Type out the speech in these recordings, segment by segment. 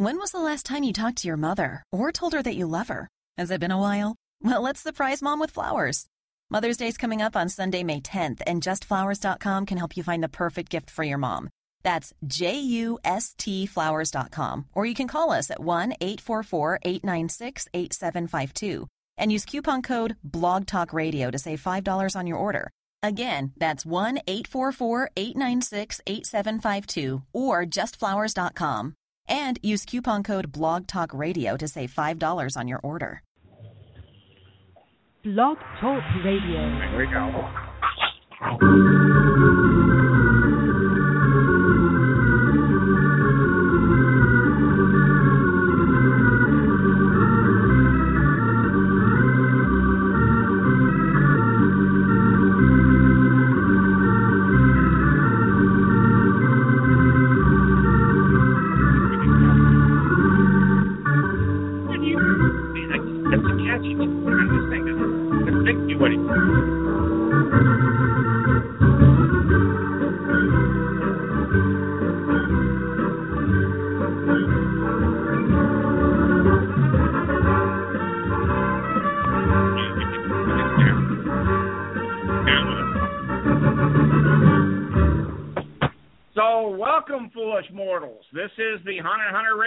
When was the last time you talked to your mother or told her that you love her? Has it been a while? Well, let's surprise mom with flowers. Mother's Day's coming up on Sunday, May 10th, and justflowers.com can help you find the perfect gift for your mom. That's J U S T flowers.com. Or you can call us at 1 844 896 8752 and use coupon code BlogTalkRadio to save $5 on your order. Again, that's 1 844 896 8752 or justflowers.com. And use coupon code BlogTalkRadio to save $5 on your order. Blog Talk Radio. There we go.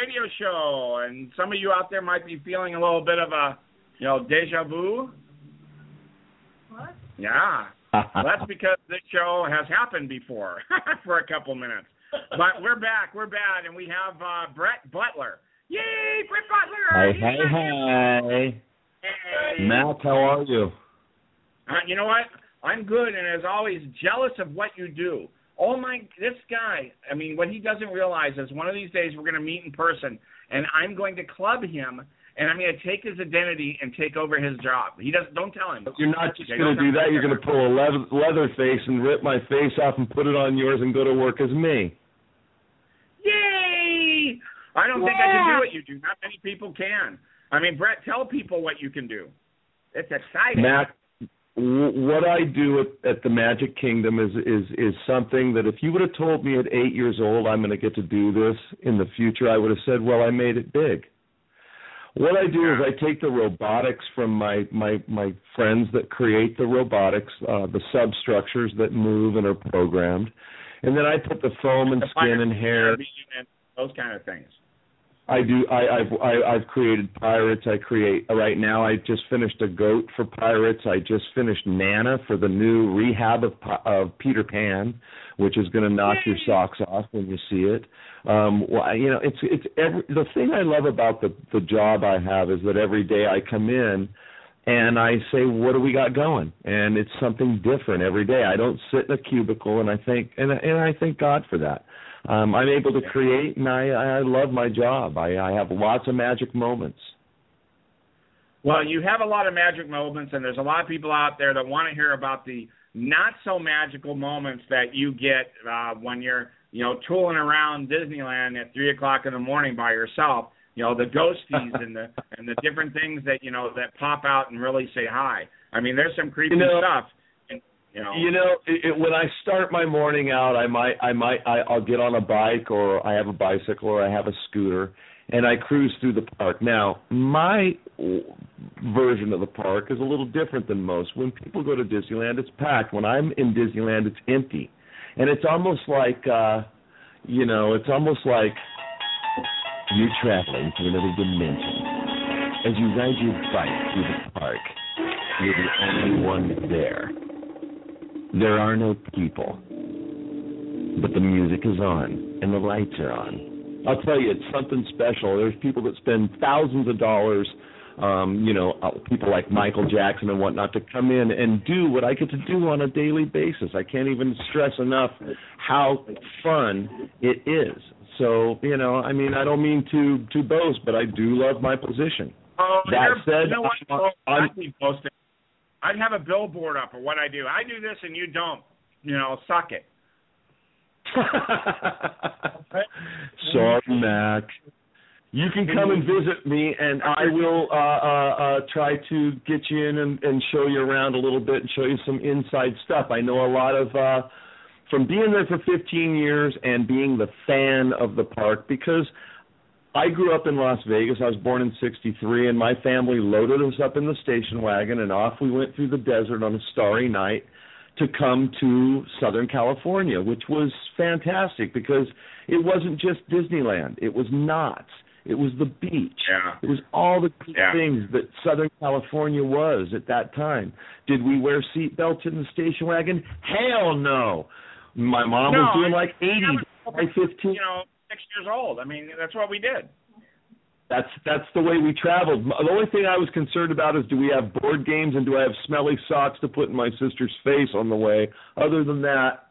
Radio show, and some of you out there might be feeling a little bit of a, you know, deja vu. What? Yeah. Well, that's because this show has happened before for a couple minutes. But we're back. We're back, and we have uh, Brett Butler. Yay, Brett Butler! Hey, hey, hey. Hey. Matt, how are you? Uh, you know what? I'm good, and as always, jealous of what you do. Oh my, this guy. I mean, what he doesn't realize is one of these days we're going to meet in person, and I'm going to club him, and I'm going to take his identity and take over his job. He doesn't. Don't tell him. You're not just Okay, going to don't do tell that. You're going to pull a leather, leather face and rip my face off and put it on yours and go to work as me. Yay! I don't think I can do what you do. Not many people can. I mean, Brett, tell people what you can do. It's exciting. Matt, w- what I do at, at the Magic Kingdom is is is something that if you would have told me at eight years old I'm going to get to do this in the future, I would have said, well, I made it big. What I do is I take the robotics from my my my friends that create the robotics, uh, the substructures that move and are programmed, and then I put the foam and The skin and hair. those kind of things. I do. I, I've I, I've created pirates. I create right now. I just finished a goat for pirates. I just finished Nana for the new rehab of of Peter Pan, which is going to knock your socks off when you see it. Um, well, you know, it's it's every the thing I love about the the job I have is that every day I come in and I say, "What do we got going?" And it's something different every day. I don't sit in a cubicle, and I think and and I thank God for that. Um, I'm able to create, and I I love my job. I, I have lots of magic moments. Well, you have a lot of magic moments, and there's a lot of people out there that want to hear about the not so magical moments that you get uh, when you're, you know, tooling around Disneyland at three o'clock in the morning by yourself. You know, the ghosties and the and the different things that you know that pop out and really say hi. I mean, there's some creepy You know- stuff. You know, You know, it, it, when I start my morning out, I might, I might, I, I'll get on a bike or I have a bicycle or I have a scooter, and I cruise through the park. Now, my version of the park is a little different than most. When people go to Disneyland, it's packed. When I'm in Disneyland, it's empty, and it's almost like, uh, you know, it's almost like you're traveling to another dimension. As you ride your bike through the park, you're the only one there. There are no people, but the music is on and the lights are on. I'll tell you, it's something special. There's people that spend thousands of dollars, um, you know, uh, people like Michael Jackson and whatnot, to come in and do what I get to do on a daily basis. I can't even stress enough how fun it is. So, you know, I mean, I don't mean to to boast, but I do love my position. Oh, That said, you know what? I'm- Well, I'm- I'd have a billboard up of what I do. I do this and you don't. You know, suck it. Sorry, Mac. You can come and visit me, and I will uh, uh, uh, try to get you in and, and show you around a little bit and show you some inside stuff. I know a lot of uh, from being there for 15 years and being the fan of the park because I grew up in Las Vegas. I was born in 63 and my family loaded us up in the station wagon and off we went through the desert on a starry night to come to Southern California, which was fantastic because it wasn't just Disneyland. It was Knott's. It was the beach. Yeah. It was all the Yeah. things that Southern California was at that time. Did we wear seat belts in the station wagon? Hell no. My mom was doing like 80 by 15. You know, six years old. I mean, that's what we did. That's that's the way we traveled. The only thing I was concerned about is do we have board games and do I have smelly socks to put in my sister's face on the way. Other than that,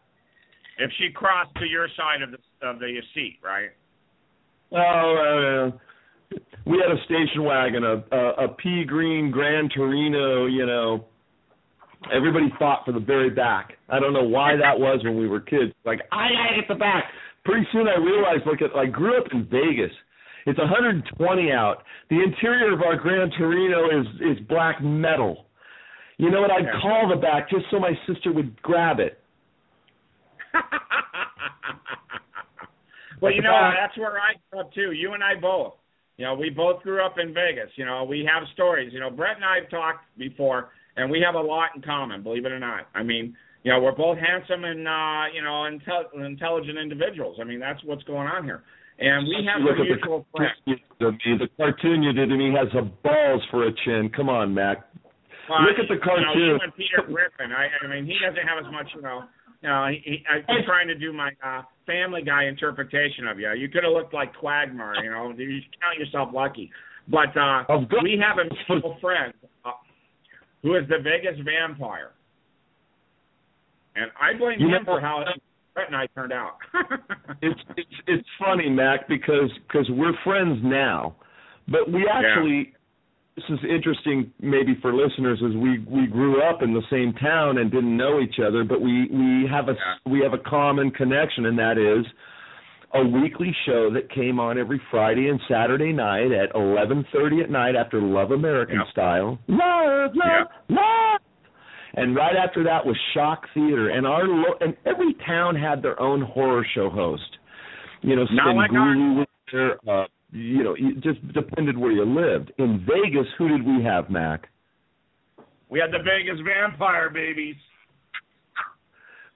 If she crossed to your side of the of the seat, right? oh, uh, we had a station wagon, a, a a pea green Gran Torino. You know, everybody fought for the very back. I don't know why that was when we were kids. Like I gotta get the back. Pretty soon I realized, look at, I grew up in Vegas. It's 120 out. The interior of our Gran Torino is is black metal. You know what? I'd call the back just so my sister would grab it. well, you know, Back. that's where I grew up too. You and I both. You know, we both grew up in Vegas. You know, we have stories. You know, Brett and I have talked before, and we have a lot in common. Believe it or not. I mean, you know, we're both handsome and uh, you know, intel- intelligent individuals. I mean, that's what's going on here. And we have Look some mutual the friends. cartoon you did to me. The cartoon you did to me has a balls for a chin. Come on, Mac. Well, Look at the You know, cartoon. you and Peter Griffin. I, I mean, he doesn't have as much. You know, you know, he, he, I'm trying to do my uh, Family Guy interpretation of you. You could have looked like Quagmire. You know, you count yourself lucky. But uh, we have a mutual friend uh, who is the Vegas vampire, and I blame You him know- for how Brett and I turned out. it's it's it's funny, Mac, because because we're friends now, but we actually this is interesting maybe for listeners as we we grew up in the same town and didn't know each other, but we we have a we have a common connection, and that is a weekly show that came on every Friday and Saturday night at 11:30 at night after Love American Yep. Style. Love, love, love. And right after that was Shock Theater, and our lo- and every town had their own horror show host. You know, Not like there. Uh, you know, it just depended where you lived. In Vegas, who did we have, Mac? we had the Vegas vampire babies.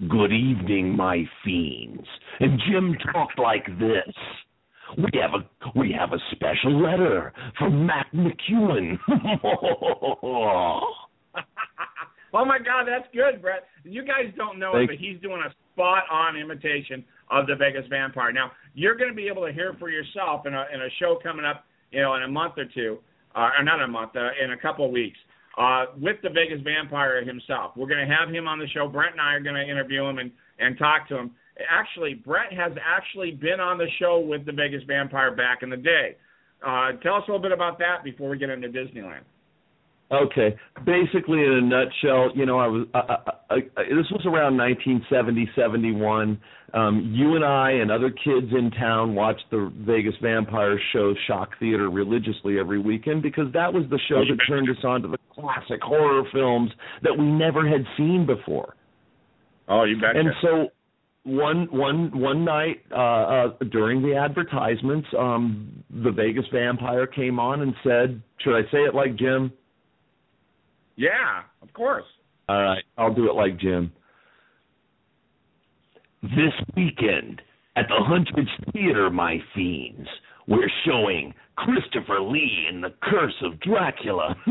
Good evening, my fiends. And Jim talked like this. We have a we have a special letter from Mac McEwen. oh my God, that's good, Brett. You guys don't know it, but he's doing a spot on imitation of the Vegas Vampire. Now you're going to be able to hear for yourself in a in a show coming up, you know, in a month or two, uh, or not a month, uh, in a couple of weeks, uh, with the Vegas Vampire himself. We're going to have him on the show. Brett and I are going to interview him and and talk to him. Actually, Brett has actually been on the show with the Vegas Vampire back in the day. Uh, tell us a little bit about that before we get into Disneyland. Okay, basically in a nutshell, you know, I was I, I, I, this was around 1970, 71. Um, you and I and other kids in town watched the Vegas Vampire show Shock Theater religiously every weekend because that was the show that turned us on to the classic horror films that we never had seen before. Oh, you betcha. And so one one one night uh, uh during the advertisements, um the Vegas Vampire came on and said, "Should I say it like Jim?" Yeah, of course. All right, I'll do it like Jim. This weekend at the Huntridge Theater, my fiends, we're showing Christopher Lee in The Curse of Dracula.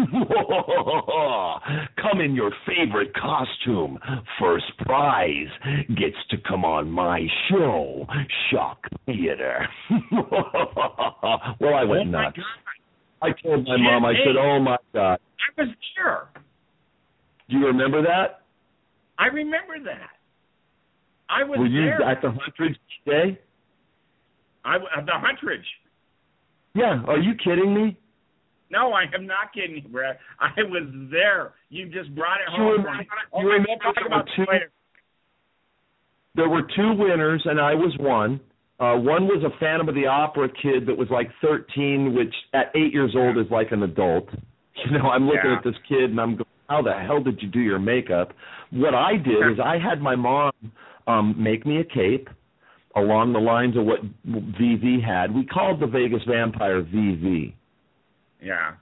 come in your favorite costume. First prize gets to come on my show, Shock Theater. well, I went oh nuts. God. I told my mom, I said, "Oh my God, I was there. do you remember that? I remember that. I was Were you there. at the Huntridge day?" I at the Huntridge. Yeah, are you kidding me? No, I am not kidding you, Brad. I was there. You just brought it You home. remember- you remember oh, talk there about were two-. There were two winners, and I was one. Uh, one was a Phantom of the Opera kid that was like 13, which at eight years old is like an adult. You know, I'm looking Yeah. at this kid and I'm going, how the hell did you do your makeup? What I did is I had my mom um, make me a cape. along the lines of what VV had. We called the Vegas Vampire VV. Yeah.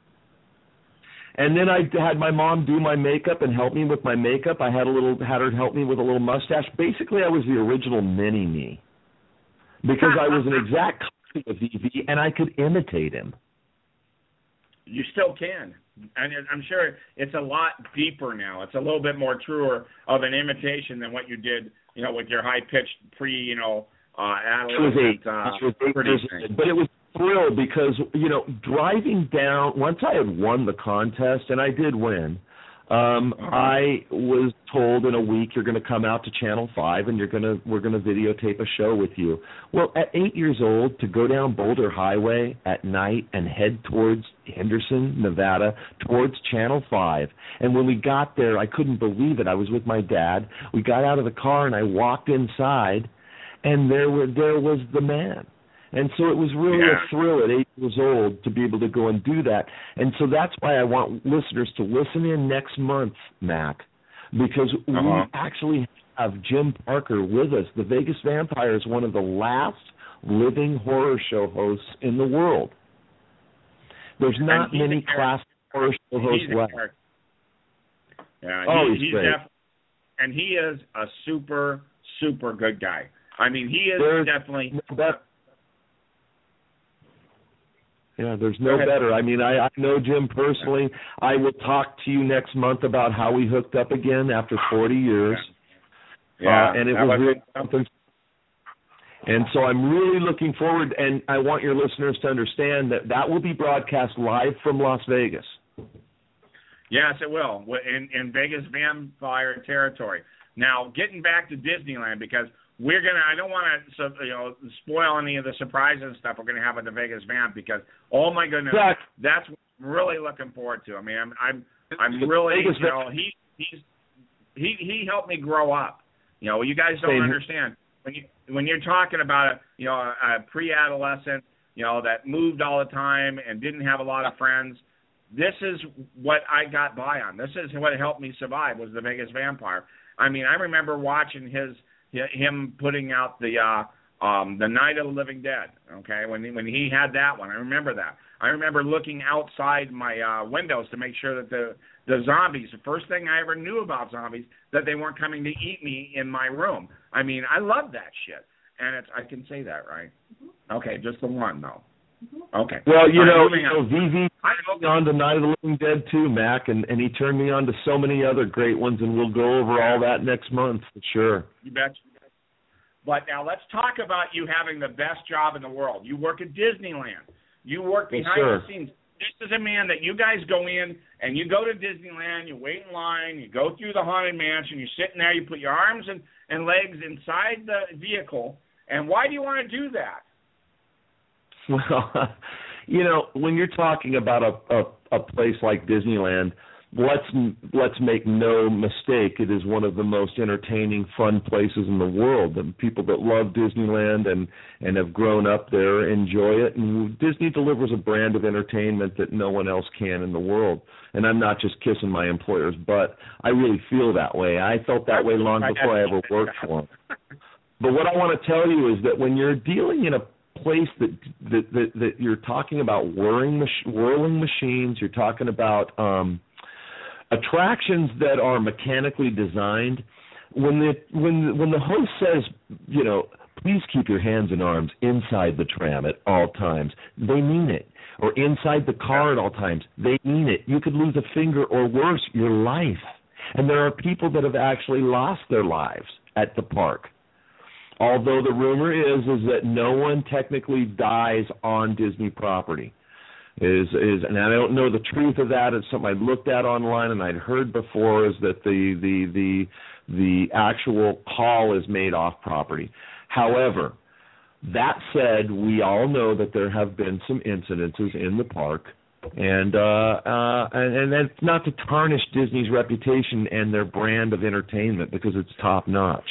And then I had my mom do my makeup and help me with my makeup. I had a little had her help me with a little mustache. Basically, I was the original mini me because I was an exact copy of VV and I could imitate him. You still can, and I'm sure it's a lot deeper now. It's a little bit more truer of an imitation than what you did, you know, with your high pitched pre, you know, uh, adolescent. Uh, it was eight, but it was thrilled because you know driving down once I had won the contest and I did win. Um, uh-huh. I was told in a week you're going to come out to Channel Five and you're going to we're going to videotape a show with you. Well, at eight years old, to go down Boulder Highway at night and head towards Henderson, Nevada, towards Channel Five, and when we got there, I couldn't believe it. I was with my dad. We got out of the car and I walked inside, and there were there was the man and so it was really yeah. a thrill at eight years old to be able to go and do that. And so that's why I want listeners to listen in next month, Mac, because uh-huh. we actually have Jim Parker with us. The Vegas Vampire is one of the last living horror show hosts in the world. There's not many classic horror show hosts left. Yeah, oh, he, he's, he's great. Def- and he is a super, super good guy. I mean, he is There's definitely. no yeah, there's no better. I mean, I, I know Jim personally. I will talk to you next month about how we hooked up again after 40 years. Yeah, uh, and it was was- really something. And so I'm really looking forward, and I want your listeners to understand that that will be broadcast live from Las Vegas. Yes, it will in in Vegas vampire territory. Now, getting back to Disneyland because we're gonna. I don't want to, you know, spoil any of the surprises and stuff we're gonna have at the Vegas Vamp because, oh my goodness, Zach. that's what I'm really looking forward to. I mean, I'm I'm I'm really, Vegas you know, he he's he he helped me grow up. You know, you guys don't understand when you when you're talking about a you know a, a pre-adolescent, you know, that moved all the time and didn't have a lot of friends. This is what I got by on. This is what helped me survive was the Vegas Vampire. I mean, I remember watching his him putting out the uh um the Night of the Living Dead, okay? When he, when he had that one. I remember that. I remember looking outside my uh windows to make sure that the the zombies, the first thing I ever knew about zombies, that they weren't coming to eat me in my room. I mean, I love that shit. And it's I can say that, right? Okay, just the one though. Okay. Well, you know, you know. VV I turned me on to Night of the Living Dead too, Mac, and and he turned me on to so many other great ones, and we'll go over all that next month for sure. You bet. But now let's talk about you having the best job in the world. You work at Disneyland. You work Yes, behind sir. the scenes. This is a man that you guys go in and you go to Disneyland, you wait in line, you go through the haunted mansion, you're sitting there, you put your arms and, and legs inside the vehicle. And why do you want to do that? Well, you know, when you're talking about a, a a place like Disneyland, let's let's make no mistake, it is one of the most entertaining, fun places in the world. The people that love Disneyland and and have grown up there enjoy it. And Disney delivers a brand of entertainment that no one else can in the world. And I'm not just kissing my employer's butt. I really feel that way. I felt that way long before I ever worked for them. But what I want to tell you is that when you're dealing in a place that that that, that you're talking about whirling mach- whirling machines, you're talking about um attractions that are mechanically designed. When the when when the host says, you know, please keep your hands and arms inside the tram at all times, they mean it. Or inside the car at all times, they mean it. You could lose a finger or worse, your life. And there are people that have actually lost their lives at the park. Although the rumor is is that no one technically dies on Disney property is is and I don't know the truth of that. It's something I'd looked at online and I'd heard before is that the the the the actual call is made off property. However, that said, we all know that there have been some incidences in the park and uh uh and, and that's not to tarnish Disney's reputation and their brand of entertainment because it's top notch.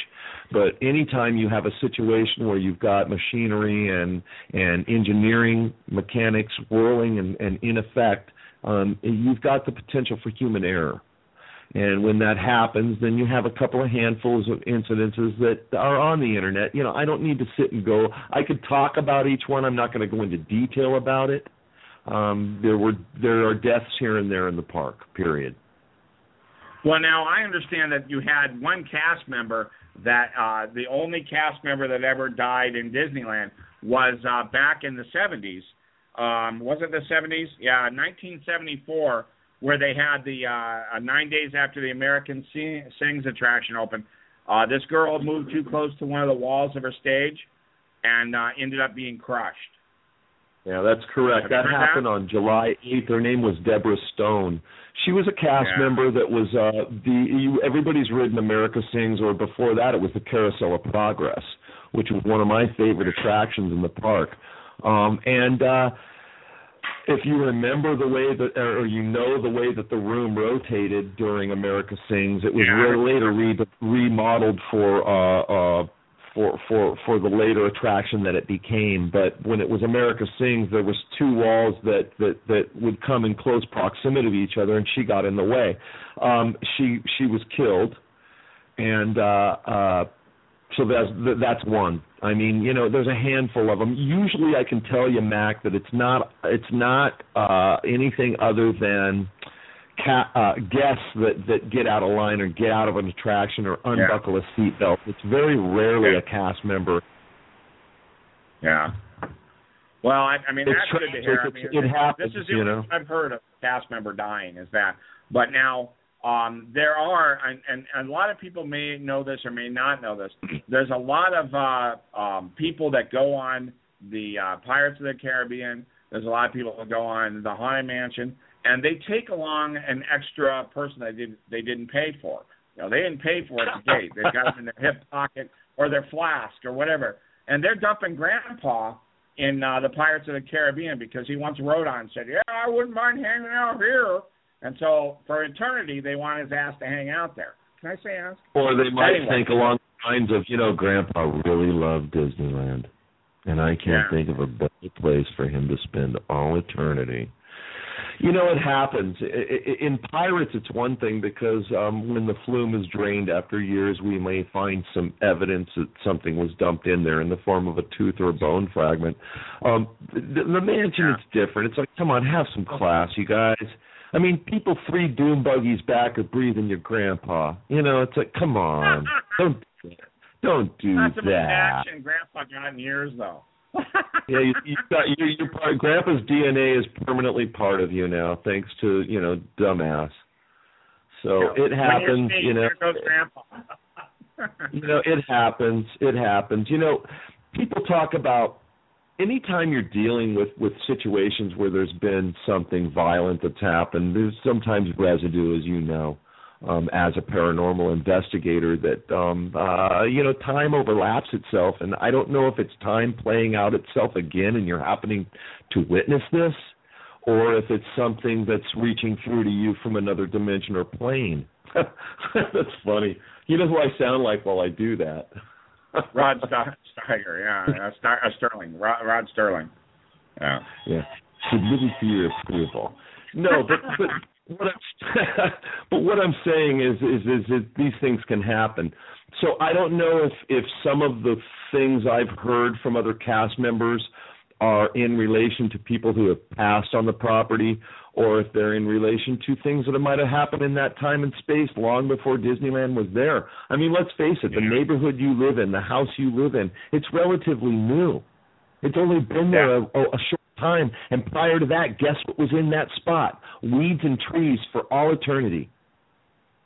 But anytime you have a situation where you've got machinery and and engineering mechanics whirling and, and in effect, um, you've got the potential for human error. And when that happens, then you have a couple of handfuls of incidences that are on the internet. You know, I don't need to sit and go. I could talk about each one. I'm not going to go into detail about it. Um, there were there are deaths here and there in the park. Period. Well, now I understand that you had one cast member that uh, the only cast member that ever died in Disneyland was uh, back in the 70s. Um, was it the 70s? Yeah, 1974, where they had the uh, uh, nine days after the American Sings attraction opened. Uh, this girl moved too close to one of the walls of her stage and uh, ended up being crushed. Yeah, that's correct. That happened that? on July 8th. Her name was Deborah Stone. She was a cast yeah. member that was uh the you, everybody's ridden America Sings or before that it was the Carousel of Progress, which was one of my favorite attractions in the park. Um and uh if you remember the way that or you know the way that the room rotated during America Sings, it was yeah. later re- remodeled for uh uh for for for the later attraction that it became. But when it was America Sings, there was two walls that that that would come in close proximity to each other, and she got in the way. Um, she she was killed, and uh, uh, so that's that's one. I mean, you know, there's a handful of them. Usually, I can tell you, Mac, that it's not it's not uh, anything other than ca- uh, guests that that get out of line or get out of an attraction or unbuckle yeah. a seatbelt. It's very rarely a cast member. Yeah. Well, I, I mean it's that's good to hear. I mean, it happens, this is you know. I've heard of a cast member dying is that, but now um, there are, and, and, and a lot of people may know this or may not know this. There's a lot of uh, um, people that go on the uh, Pirates of the Caribbean. There's a lot of people that go on the Haunted Mansion, and they take along an extra person they did they didn't pay for. You know, they didn't pay for it at the gate. They've got it in their hip pocket or their flask or whatever, and they're dumping Grandpa in uh, the Pirates of the Caribbean because he once wrote on and said, "Yeah, I wouldn't mind hanging out here." And so for eternity, they want his ass to hang out there. Can I say ass? Or they might anyway. think along the lines of, you know, Grandpa really loved Disneyland, and I can't yeah. think of a better place for him to spend all eternity you know, it happens. In pirates, it's one thing because um, when the flume is drained after years, we may find some evidence that something was dumped in there in the form of a tooth or a bone fragment. Um, the, the mansion, it's different. It's like, come on, have some class, you guys. I mean, people three doom buggies back are breathing your grandpa. You know, it's like, come on, don't don't do Not that. Not action Grandpa got in years though yeah, you, you got you, your part. Grandpa's DNA is permanently part of you now, thanks to you know dumbass. So it happens, you know. you know, it happens. It happens. You know, people talk about anytime you're dealing with with situations where there's been something violent that's happened. There's sometimes residue, as you know um, as a paranormal investigator that um, uh, you know time overlaps itself, and I don't know if it's time playing out itself again, and you're happening to witness this, or if it's something that's reaching through to you from another dimension or plane. that's funny. You know who I sound like while I do that. Rod Steiger, yeah, uh, Star, uh, Sterling, Rod, Rod Sterling. Yeah. Yeah. Submitted for your approval. No, but but what I'm, but what I'm saying is, is, is that these things can happen. So I don't know if if some of the things I've heard from other cast members are in relation to people who have passed on the property, or if they're in relation to things that might have happened in that time and space long before Disneyland was there. I mean, let's face it, the neighborhood you live in, the house you live in, it's relatively new. It's only been there a, a short time. And prior to that, guess what was in that spot? Weeds and trees for all eternity.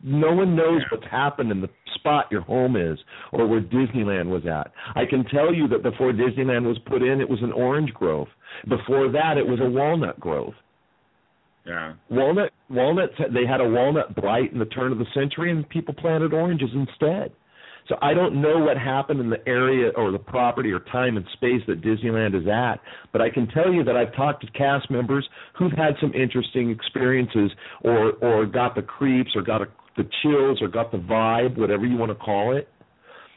No one knows what's happened in the spot your home is or where Disneyland was at. I can tell you that before Disneyland was put in, it was an orange grove. Before that, it was a walnut grove. Yeah. Walnut walnuts they had a walnut blight in the turn of the century and people planted oranges instead. So I don't know what happened in the area or the property or time and space that Disneyland is at, but I can tell you that I've talked to cast members who've had some interesting experiences or or got the creeps or got a, the chills or got the vibe, whatever you want to call it.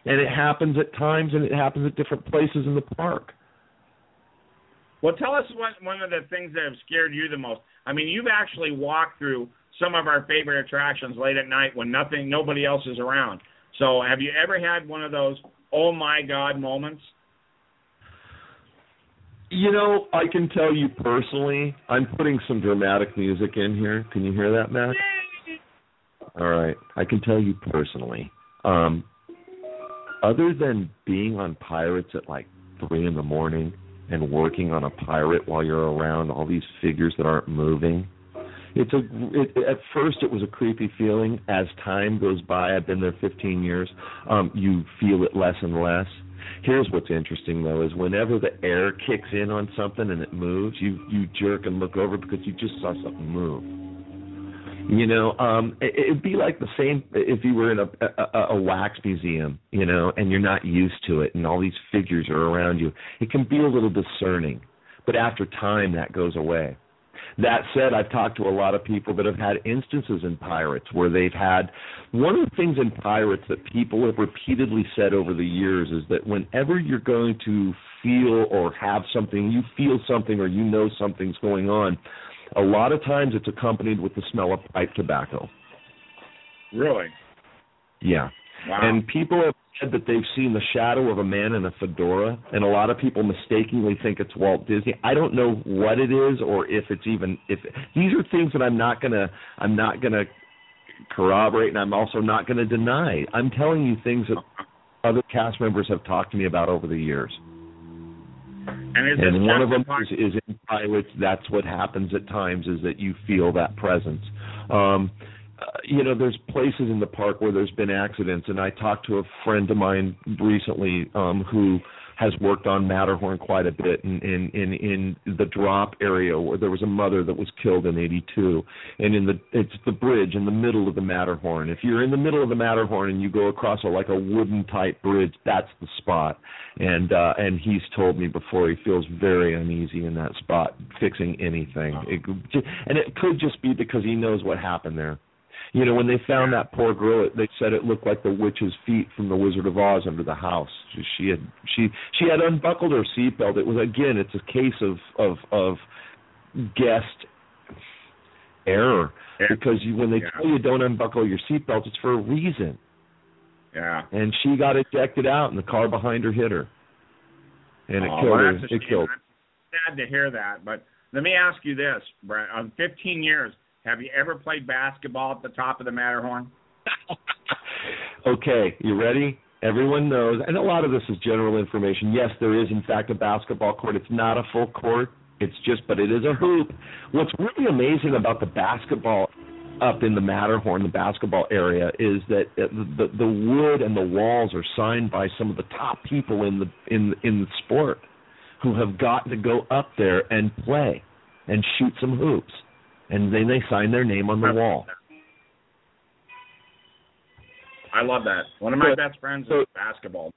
And it happens at times and it happens at different places in the park. Well, tell us what one of the things that have scared you the most. I mean, you've actually walked through some of our favorite attractions late at night when nothing, nobody else is around. So, have you ever had one of those oh my god moments? You know, I can tell you personally, I'm putting some dramatic music in here. Can you hear that, Matt? All right. I can tell you personally. Um other than being on pirates at like three in the morning and working on a pirate while you're around all these figures that aren't moving, it's a it, at first it was a creepy feeling. As time goes by i've been there 15 years um you feel it less and less. Here's what's interesting though is whenever the air kicks in on something and it moves you you jerk and look over because you just saw something move. You know um it, it'd be like the same if you were in a, a a wax museum you know and you're not used to it and all these figures are around you. It can be a little discerning but after time that goes away that said, I've talked to a lot of people that have had instances in pirates where they've had one of the things in pirates that people have repeatedly said over the years is that whenever you're going to feel or have something, you feel something or you know something's going on, a lot of times it's accompanied with the smell of pipe tobacco. Really? Yeah. Wow. And people have said that they've seen the shadow of a man in a fedora, and a lot of people mistakenly think it's Walt Disney. I don't know what it is, or if it's even if these are things that I'm not gonna I'm not gonna corroborate, and I'm also not gonna deny. I'm telling you things that other cast members have talked to me about over the years. And, and one of them is, is in pirates. That's what happens at times is that you feel that presence. Um, uh, you know, there's places in the park where there's been accidents, and I talked to a friend of mine recently um, who has worked on Matterhorn quite a bit in, in in in the drop area where there was a mother that was killed in 82 and in the it's the bridge in the middle of the Matterhorn. If you're in the middle of the Matterhorn and you go across a like a wooden type bridge that's the spot. And uh and he's told me before he feels very uneasy in that spot fixing anything. It, and it could just be because he knows what happened there you know, when they found that poor girl, it- they said it looked like the witch's feet from the Wizard of Oz under the house. She, she had she she had unbuckled her seatbelt. It was again, it's a case of of of guest error because you, when they Yeah. tell you don't unbuckle your seatbelt, it's for a reason. Yeah. And she got ejected out, and the car behind her hit her, and it Oh, killed well, her. It shame. killed. I'm sad to hear that. But let me ask you this, Brent. On 15 years, have you ever played basketball at the top of the Matterhorn? okay, you ready? Everyone knows, and a lot of this is general information. Yes, there is in fact a basketball court. It's not a full court. It's just, but it is a hoop. What's really amazing about the basketball up in the Matterhorn, the basketball area, is that the the wood and the walls are signed by some of the top people in the in in the sport, who have got to go up there and play, and shoot some hoops, and then they sign their name on the wall. I love that. One of my So- best friends so- is basketball.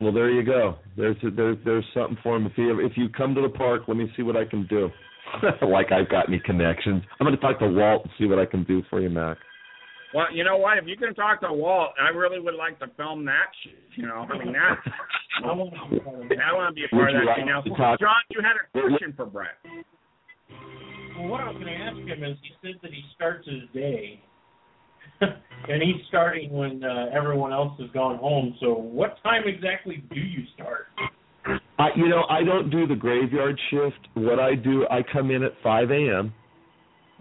Well, there you go. There's there's there's something for him. If you if you come to the park, let me see what I can do. like I've got any connections. I'm going to talk to Walt and see what I can do for you, Mac. Well, you know what? If you can talk to Walt, I really would like to film that. Shit, you know, I mean that. I want to be a part of that. like thing. Now, to talk- John, you had a question for Brett. Well, what I was going to ask him is, he said that he starts his day, and he's starting when uh, everyone else has gone home. So, what time exactly do you start? I you know I don't do the graveyard shift. What I do, I come in at 5 a.m.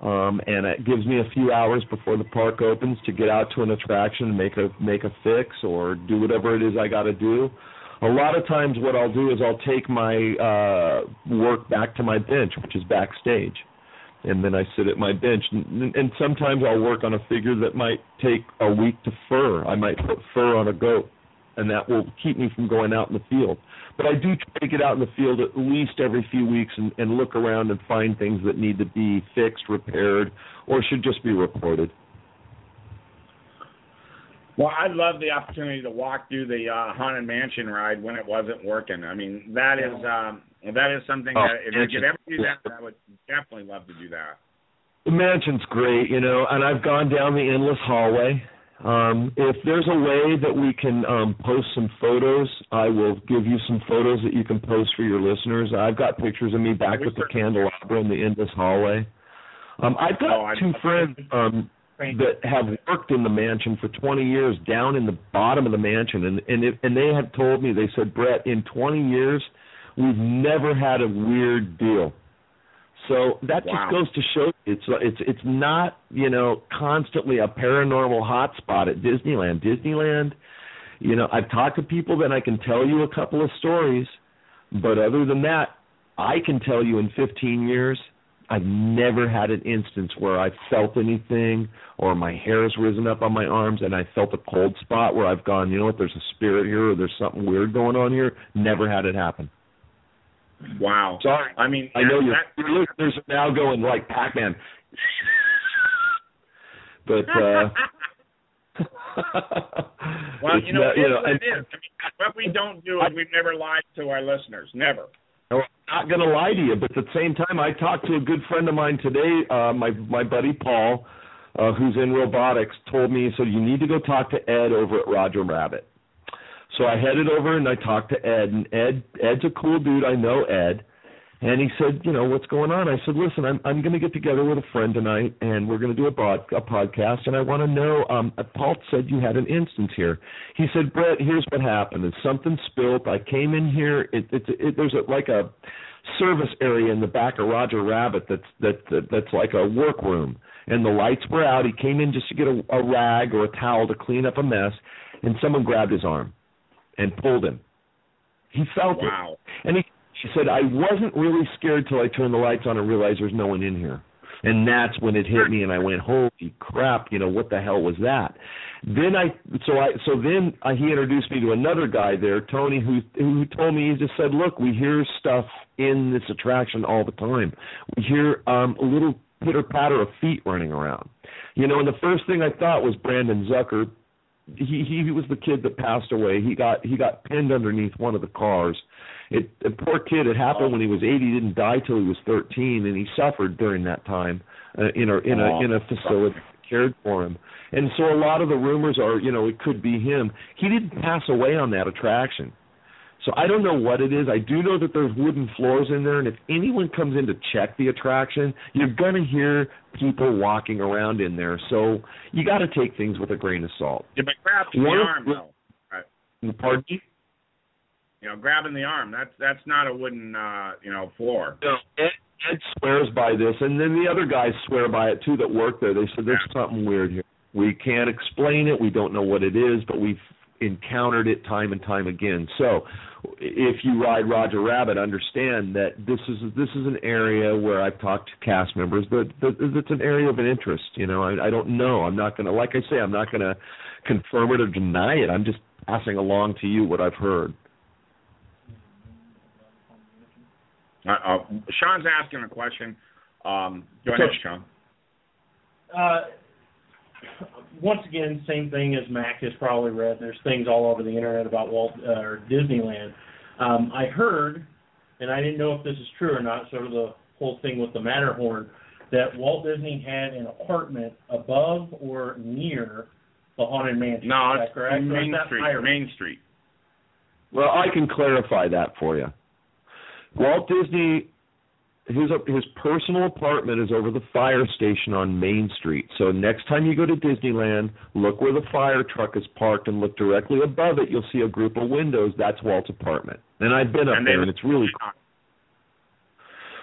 Um, and it gives me a few hours before the park opens to get out to an attraction make a make a fix or do whatever it is I got to do. A lot of times, what I'll do is I'll take my uh, work back to my bench, which is backstage, and then I sit at my bench. And, and sometimes I'll work on a figure that might take a week to fur. I might put fur on a goat, and that will keep me from going out in the field. But I do try to get out in the field at least every few weeks and, and look around and find things that need to be fixed, repaired, or should just be reported. Well, I'd love the opportunity to walk through the uh, haunted mansion ride when it wasn't working. I mean, that is um, that is something Oh, that if you could ever do that, I would definitely love to do that. The mansion's great, you know, and I've gone down the endless hallway. Um, if there's a way that we can um, post some photos, I will give you some photos that you can post for your listeners. I've got pictures of me back We with the candelabra in the endless hallway. Um, I've got Oh, I- two friends um, that have worked in the mansion for 20 years, down in the bottom of the mansion, and and it, and they have told me they said, Brett, in 20 years, we've never had a weird deal. So that Wow. just goes to show it's it's it's not you know constantly a paranormal hotspot at Disneyland. Disneyland, you know, I've talked to people that I can tell you a couple of stories, but other than that, I can tell you in 15 years, I've never had an instance where I felt anything or my hair's risen up on my arms and I felt a cold spot where I've gone, you know what, there's a spirit here or there's something weird going on here. Never had it happen. Wow. Sorry. I mean, I know your, that- your listeners are now going like Pac-Man. But uh well, you know, not- is know, and- it is. I mean, what we don't do is we've never lied to our listeners. Never. I'm not going to lie to you, but at the same time, I talked to a good friend of mine today. Uh, my my buddy Paul, uh, who's in robotics, told me so you need to go talk to Ed over at Roger Rabbit. So I headed over and I talked to Ed, and Ed Ed's a cool dude. I know Ed, and he said, you know, what's going on? I said, listen, I'm I'm going to get together with a friend tonight, and we're going to do a, bod, a podcast, and I want to know. Um, Paul said you had an instance here. He said, Brett, here's what happened. Is something spilled. I came in here. It, it, it there's a, like a service area in the back of Roger Rabbit that's that, that that's like a workroom, and the lights were out. He came in just to get a, a rag or a towel to clean up a mess, and someone grabbed his arm and pulled him. He felt it. Wow. And he, he said, I wasn't really scared till I turned the lights on and realized there's no one in here. And that's when it hit me, and I went, "Holy crap! You know what the hell was that?" Then I, so I, so then uh, he introduced me to another guy there, Tony, who who told me he just said, "Look, we hear stuff in this attraction all the time. We hear um, a little pitter patter of feet running around." You know, and the first thing I thought was Brandon Zucker he he was the kid that passed away. He got he got pinned underneath one of the cars. It the poor kid. It happened when he was eight. He didn't die till he was thirteen, and he suffered during that time uh, in a in a in a facility that cared for him. And so a lot of the rumors are, you know, it could be him. He didn't pass away on that attraction. So I don't know what it is. I do know that there's wooden floors in there, and if anyone comes in to check the attraction, you're going to hear people walking around in there. So you got to take things with a grain of salt. Yeah, but grabbing the arm though. Right. Pardon me? You know, grabbing the arm. That's that's not a wooden uh, you know, floor. No, Ed, Ed swears by this, and then the other guys swear by it too that work there. They said there's something weird here. We can't explain it. We don't know what it is, but we've encountered it time and time again. So, if you ride Roger Rabbit, understand that this is this is an area where I've talked to cast members that that it's an area of an interest. You know, I, I don't know. I'm not going to, like I say, I'm not going to confirm it or deny it. I'm just passing along to you what I've heard. Uh, uh, Sean's asking a question. Um, go ahead, Sean. Uh, once again, same thing as Mac has probably read. There's things all over the internet about Walt uh, or Disneyland. Um, I heard, and I didn't know if this is true or not. Sort of the whole thing with the Matterhorn, that Walt Disney had an apartment above or near the haunted mansion. No, is it's correct? Main Street. higher? Main Street. Well, I can clarify that for you. Walt Disney, his his personal apartment is over the fire station on Main Street. So next time you go to Disneyland, look where the fire truck is parked and look directly above it. You'll see a group of windows. That's Walt's apartment. And I've been up And there, and it's really cool.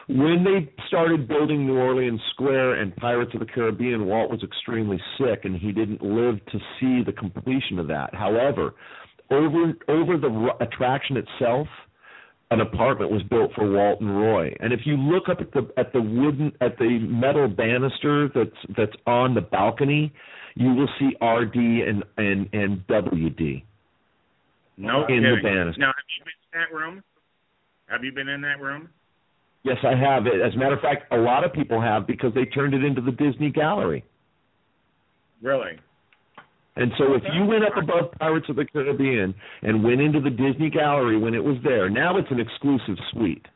when they started building New Orleans Square and Pirates of the Caribbean, Walt was extremely sick and he didn't live to see the completion of that. However, over over the attraction itself, an apartment was built for Walt and Roy. And if you look up at the at the wooden at the metal banister that's that's on the balcony, you will see RD and and and WD. No In the banister. Now, have you been in that room? Have you been in that room? Yes, I have. As a matter of fact, a lot of people have because they turned it into the Disney Gallery. Really? And so if you went up above Pirates of the Caribbean and went into the Disney Gallery when it was there, now it's an exclusive suite.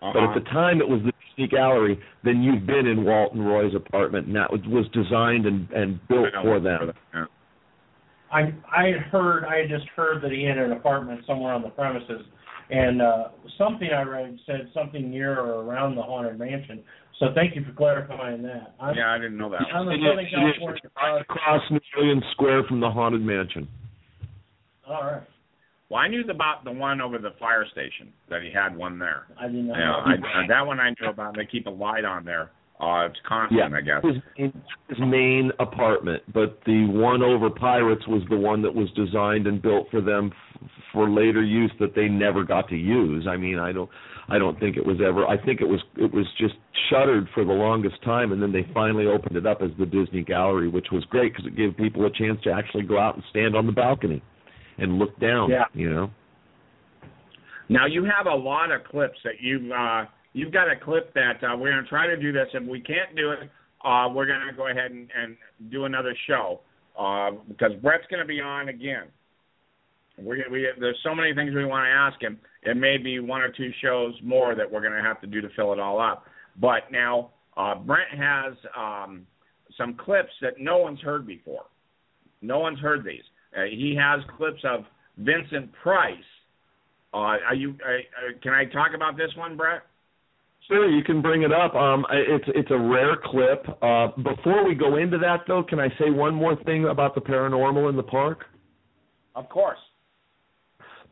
Uh-huh. But at the time it was the Disney Gallery, then you've been in Walt and Roy's apartment, and that was, was designed and, and built for them. Yeah. I I had heard I had just heard that he had an apartment somewhere on the premises and uh, something I read said something near or around the haunted mansion. So thank you for clarifying that. I'm, Yeah, I didn't know that. I'm a It is- Southern it is right across New Orleans Square from the haunted mansion. all right, Well, I knew about the one over the fire station that he had one there. I didn't know. Yeah, I, that one I knew about. They keep a light on there. Uh, it's constant, I guess. His, his main apartment, but the one over Pirates was the one that was designed and built for them f- for later use that they never got to use. I mean, I don't, I don't think it was ever. I think it was, it was just shuttered for the longest time, and then they finally opened it up as the Disney Gallery, which was great because it gave people a chance to actually go out and stand on the balcony and look down. Yeah. You know. Now you have a lot of clips that you've uh, you've got a clip that uh, we're going to try to do this. If we can't do it, uh, we're going to go ahead and, and do another show uh, because Brett's going to be on again. We're, we there's so many things we want to ask him. It may be one or two shows more that we're going to have to do to fill it all up. But now uh, Brent has um, some clips that no one's heard before. No one's heard these. Uh, he has clips of Vincent Price. Uh, are you? Uh, uh, can I talk about this one, Brett? Sure, you can bring it up. Um, it's it's a rare clip. Uh, before we go into that, though, can I say one more thing about the paranormal in the park? Of course.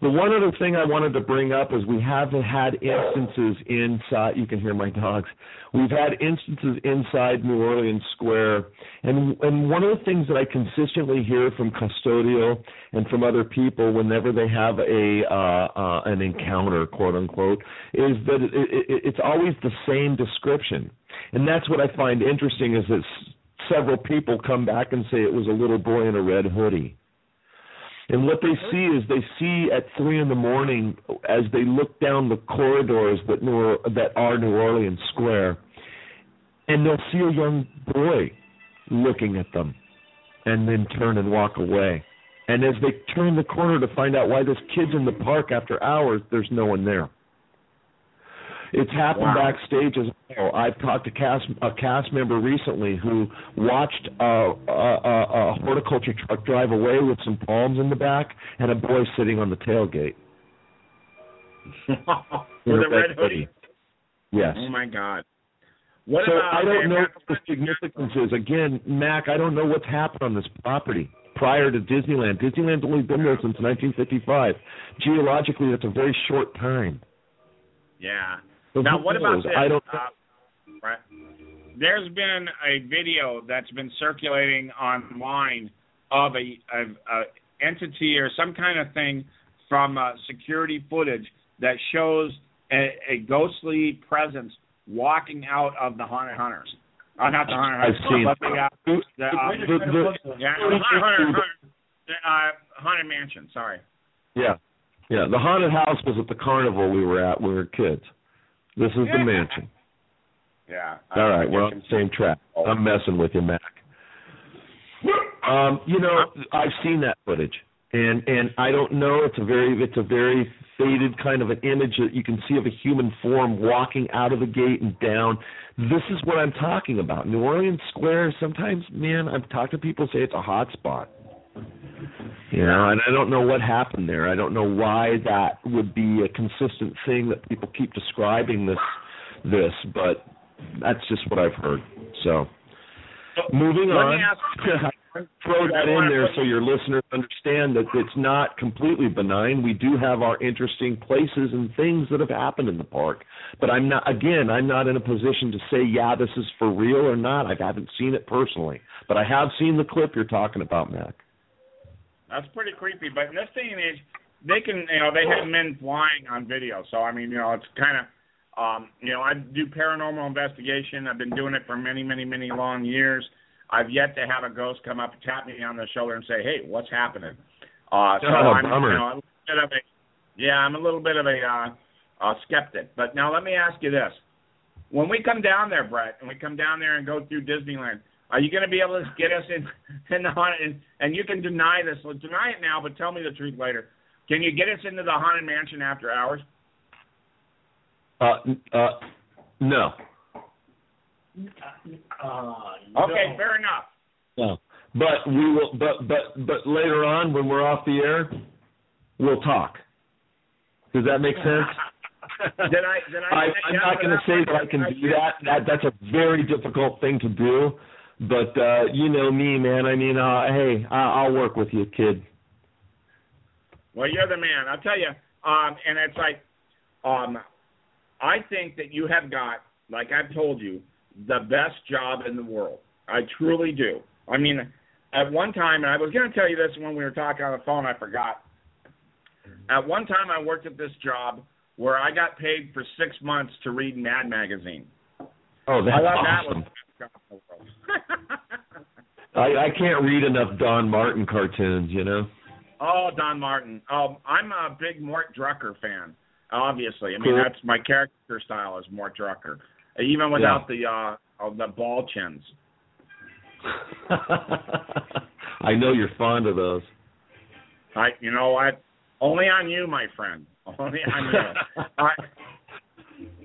The one other thing I wanted to bring up is we have had instances inside. You can hear my dogs. We've had instances inside New Orleans Square, and and one of the things that I consistently hear from custodial and from other people whenever they have a uh, uh, an encounter, quote unquote, is that it, it, it's always the same description, and that's what I find interesting is that several people come back and say it was a little boy in a red hoodie. And what they see is they see at three in the morning as they look down the corridors that New, that are New Orleans Square, and they'll see a young boy looking at them, and then turn and walk away. And as they turn the corner to find out why this kid's in the park after hours, there's no one there. It's happened Wow. backstage as well. I've talked to cast, a cast member recently who watched a, a, a, a horticulture truck drive away with some palms in the back and a boy sitting on the tailgate. With a red hoodie. Yes. Oh my God. What so about? I don't know what the significance is. Again, Mac, I don't know what's happened on this property prior to Disneyland. Disneyland's only been there since 1955. Geologically, that's a very short time. Yeah. So now, what about this? I don't. Uh, right. There's been a video that's been circulating online of a, of a entity or some kind of thing from uh, security footage that shows a, a ghostly presence walking out of the haunted hunters. Uh, not the haunted hunters, I've seen. but the, uh, the, uh, The- the- yeah, the haunted, haunted, the, uh, haunted mansion. Sorry. Yeah, yeah. The haunted house was at the carnival we were at when we were kids. This is the mansion. Yeah. All right, we're on the same track. I'm messing with you, Mac. Um, you know, I've seen that footage, and and I don't know. It's a very it's a very faded kind of an image that you can see of a human form walking out of the gate and down. This is what I'm talking about. New Orleans Square. Sometimes, man, I've talked to people say it's a hot spot. You know, and I don't know what happened there. I don't know why that would be a consistent thing that people keep describing this this, but that's just what I've heard. So, moving on. throw that in there so your listeners understand that it's not completely benign. We do have our interesting places and things that have happened in the park. But I'm not again, I'm not in a position to say, yeah, this is for real or not. I haven't seen it personally. But I have seen the clip you're talking about, Mac. That's pretty creepy. But in this day and age, they can, you know, they have men flying on video. So I mean, you know, it's kind of, um, you know, I do paranormal investigation. I've been doing it for many, many, many long years. I've yet to have a ghost come up and tap me on the shoulder and say, "Hey, what's happening?" Uh, so Oh, I'm, bummer. you know, a little bit of a, yeah, I'm a little bit of a uh, uh, skeptic. But now let me ask you this: When we come down there, Brett, and we come down there and go through Disneyland, are you going to be able to get us in in the haunted? And, and you can deny this, well, deny it now, but tell me the truth later. Can you get us into the haunted mansion after hours? Uh, uh, no, Uh, Okay, fair enough. no. But we will. But but but later on, when we're off the air, we'll talk. Does that make sense? did I? Did I? I I'm not going to say that I can do that. That that's a very difficult thing to do. But uh, you know me, man. I mean, uh, hey, I, I'll work with you, kid. Well, you're the man. I'll tell you. Um, and it's like, um, I think that you have got, like I've told you, the best job in the world. I truly do. I mean, at one time, and I was going to tell you this when we were talking on the phone, I forgot. At one time, I worked at this job where I got paid for six months to read Mad Magazine. Oh, that's I thought awesome. that was the best job in the world. I, I can't read enough Don Martin cartoons, you know. oh, Don Martin. Um, I'm a big Mort Drucker fan. Obviously, I mean Cool. that's my character style is Mort Drucker, even without the uh, uh the ball chins. I know you're fond of those. I, you know what? Only on you, my friend. Only on you. All right.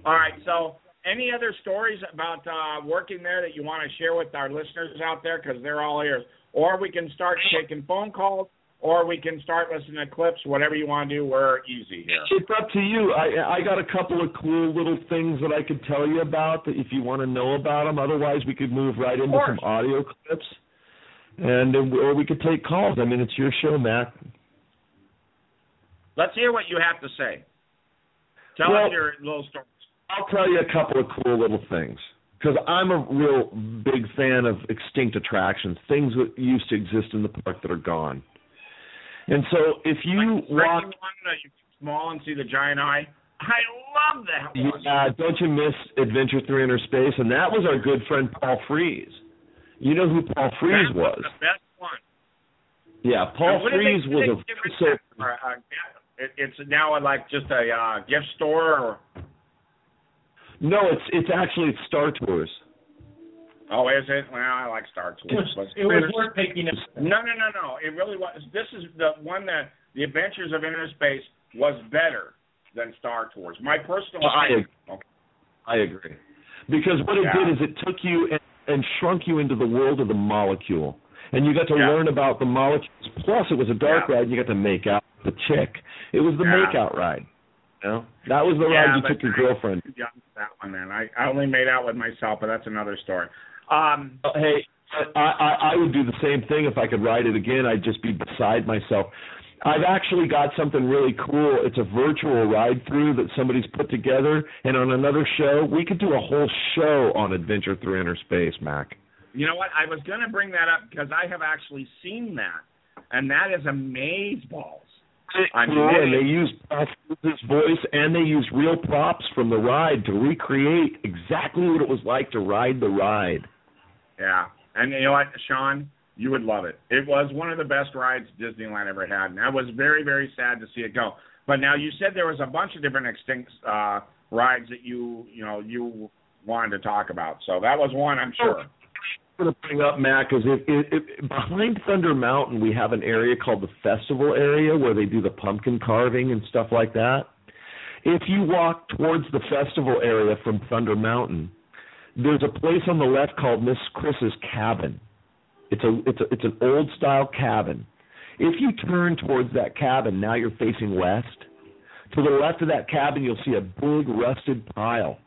All right. So, any other stories about uh, working there that you want to share with our listeners out there? Because they're all ears. Or we can start taking phone calls, or we can start listening to clips. Whatever you want to do, we're easy here. It's up to you. I I got a couple of cool little things that I could tell you about if you want to know about them. Otherwise, we could move right into some audio clips, and or we could take calls. I mean, it's your show, Matt. Let's hear what you have to say. Tell Well- us your little stories. I'll tell you a couple of cool little things because I'm a real big fan of extinct attractions, things that used to exist in the park that are gone. And so, if you Like, walk, One, you small and see the giant eye. I love that one. yeah, don't you miss Adventure Through Inner Space? And that was our good friend Paul Frees. You know who Paul Frees That was? the best one. Yeah, Paul Frees they, was a so it, it's now like just a uh, gift store. Or, no, it's it's actually it's Star Tours. oh, is it? Well, I like Star It Tours. was, but- it was worth taking it. no, no, no, no. It really was. This is the one that the Adventures of Inner Space was better than Star Tours. My personal Well, I opinion. agree. I agree. Because what it did is it took you and, and shrunk you into the world of the molecule. And you got to Yeah. learn about the molecules. Plus, it was a dark Yeah. ride, and you got to make out the chick. It was the Yeah. makeout ride. You know? That was the Yeah, ride you took your I- girlfriend. too young that one, man. I, I only made out with myself, but that's another story. Um, Uh, Hey, I, I I would do the same thing if I could ride it again. I'd just be beside myself. I've actually got something really cool. It's a virtual ride through that somebody's put together, and on another show, we could do a whole show on Adventure Through Inner Space, Mac. you know what? I was going to bring that up because I have actually seen that, and that is amazeballs. I mean, Cool, it and they used his voice, and they used real props from the ride to recreate exactly what it was like to ride the ride. Yeah, and you know what, Sean, you would love it. It was one of the best rides Disneyland ever had, and I was very, very sad to see it go. But now you said there was a bunch of different extinct uh, rides that you, you know, you wanted to talk about. So that was one, I'm sure. Going to bring up Mac is if, if, if behind Thunder Mountain we have an area called the festival area where they do the pumpkin carving and stuff like that. If you walk towards the festival area from Thunder Mountain, there's a place on the left called Miss Chris's cabin. It's a it's a it's an old style cabin. If you turn towards that cabin, now you're facing west. To the left of that cabin, you'll see a big rusted pile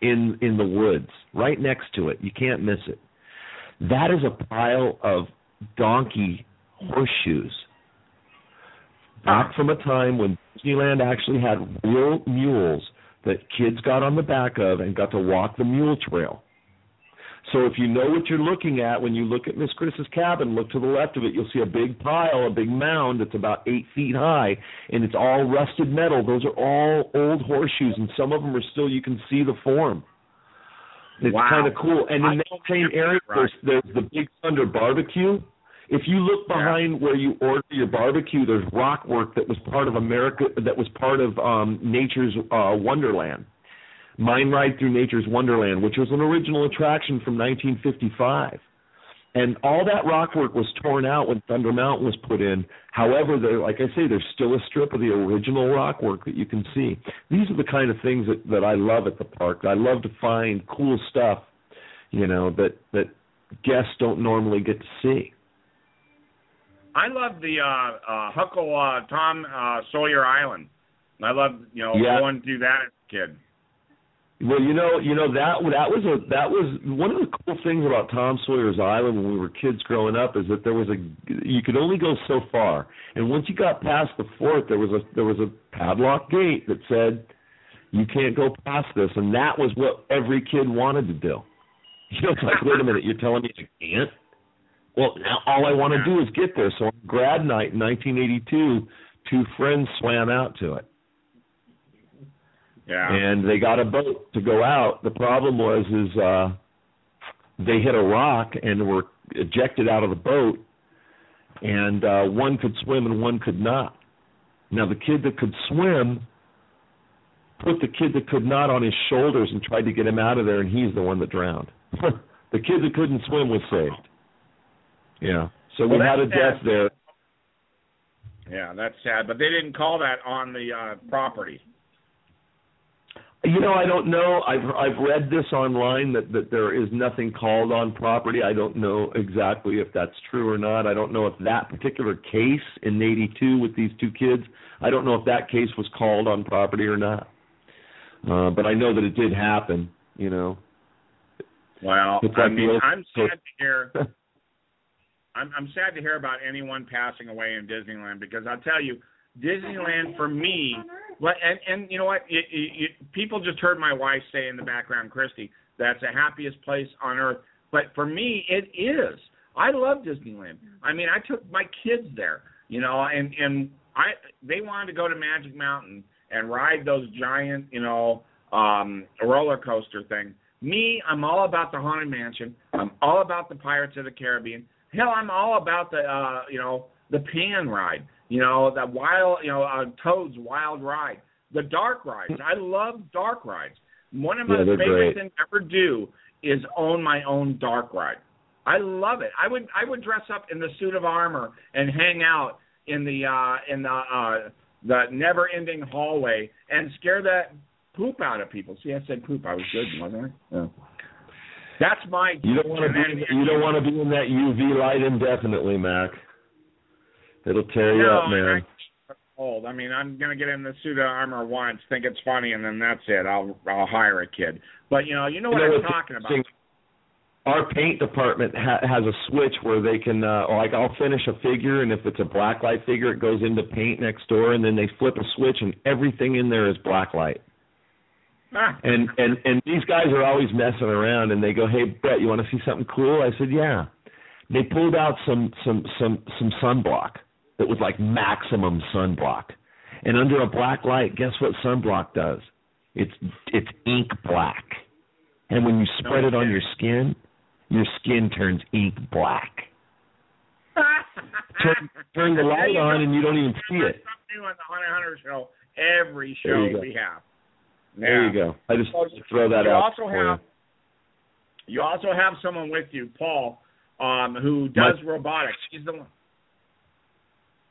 in in the woods, right next to it. You can't miss it. That is a pile of donkey horseshoes. Back ah. from a time when Disneyland actually had real mules that kids got on the back of and got to walk the mule trail. So if you know what you're looking at when you look at Miss Chris's cabin, look to the left of it. You'll see a big pile, a big mound that's about eight feet high, and it's all rusted metal. Those are all old horseshoes, and some of them are still you can see the form. It's Wow. kind of cool. And I in that same area, there's, there's the Big Thunder Barbecue. If you look behind where you order your barbecue, there's rock work that was part of America, that was part of um, Nature's uh, Wonderland. Mine Ride Through Nature's Wonderland, which was an original attraction from 1955. And all that rock work was torn out when Thunder Mountain was put in. However, there, like I say, there's still a strip of the original rock work that you can see. These are the kind of things that, that I love at the park. I love to find cool stuff, you know, that that guests don't normally get to see. I love the uh, uh, Huckle uh, Tom uh, Sawyer Island. I loved you know Yeah. going through that as a kid. Well, you know, you know that that was a that was one of the cool things about Tom Sawyer's Island when we were kids growing up is that there was a you could only go so far, and once you got past the fort, there was a there was a padlock gate that said you can't go past this, and that was what every kid wanted to do. You know, it's like, wait a minute, you're telling me I can't? Well, now all I want to do is get there. So on grad night in 1982, two friends swam out to it Yeah. and they got a boat to go out. The problem was is uh they hit a rock and were ejected out of the boat and uh one could swim and one could not. Now the kid that could swim put the kid that could not on his shoulders and tried to get him out of there and he's the one that drowned. the kid that couldn't swim was saved. Yeah. So we had a death sad. there. Yeah, that's sad. But they didn't call that on the uh property. You know, I don't know. I've I've read this online that that there is nothing called on property. I don't know exactly if that's true or not. I don't know if that particular case in '82 with these two kids. I don't know if that case was called on property or not. Uh, but I know that it did happen. You know. Well, I mean, the I'm sad to hear. I'm I'm sad to hear about anyone passing away in Disneyland because I'll tell you, Disneyland for me, and and you know what, you, you, you, people just heard my wife say in the background, Christy, that's the happiest place on earth. But for me, it is. I love Disneyland. I mean, I took my kids there, you know, and and I they wanted to go to Magic Mountain and ride those giant, you know, um roller coaster thing. Me, I'm all about the Haunted Mansion. I'm all about the Pirates of the Caribbean. Hell, I'm all about the uh, you know, the Pan ride. You know, that wild, you know, uh, Toad's Wild Ride. The dark rides. I love dark rides. One of my Yeah, favorite great. things I ever do is own my own dark ride. I love it. I would I would dress up in the suit of armor and hang out in the uh in the uh the never ending hallway and scare that poop out of people. See, I said poop. I was good, wasn't I? Yeah. That's my. You don't want to be. You don't want to be in that UV light indefinitely, Mac. It'll tear you no, up, man. I'm old. I mean, I'm gonna get in the suit of armor once, think it's funny, and then that's it. I'll I'll hire a kid. But you know, you know what You know I'm talking about. Our paint department ha- has a switch where they can, uh, like, I'll finish a figure, and if it's a black light figure, it goes into paint next door, and then they flip a switch, and everything in there is black light. Ah. And and and these guys are always messing around, and they go, "Hey, Brett, you want to see something cool?" I said, "Yeah." They pulled out some some some some sunblock that was like maximum sunblock, and under a black light, guess what sunblock does? It's it's ink black, and when you spread it on your skin, your skin turns ink black. Turn turn the light on, and you don't even see it. Something new on the Hunter Hunter show. Every show we have. There Yeah. you go. I just So throw that you out also have you also have someone with you, Paul, um, who does robotics. He's the one.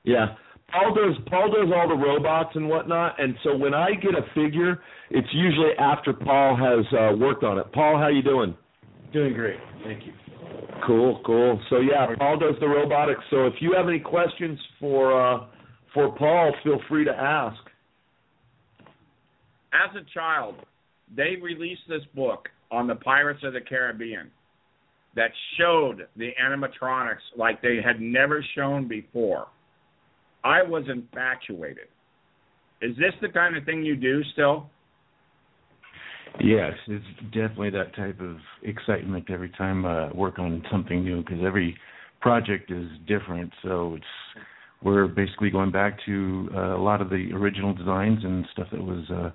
You. Yeah. Paul does Paul does all the robots and whatnot, and so when I get a figure, it's usually after Paul has uh, worked on it. Paul, how you doing? Doing great. Thank you. Cool, cool. So yeah, Paul does the robotics. So if you have any questions for uh, for Paul, feel free to ask. As a child, they released this book on the Pirates of the Caribbean that showed the animatronics like they had never shown before. I was infatuated. Is this the kind of thing you do still? Yes, it's definitely that type of excitement every time I work on something new because every project is different. So it's we're basically going back to uh, a lot of the original designs and stuff that was uh,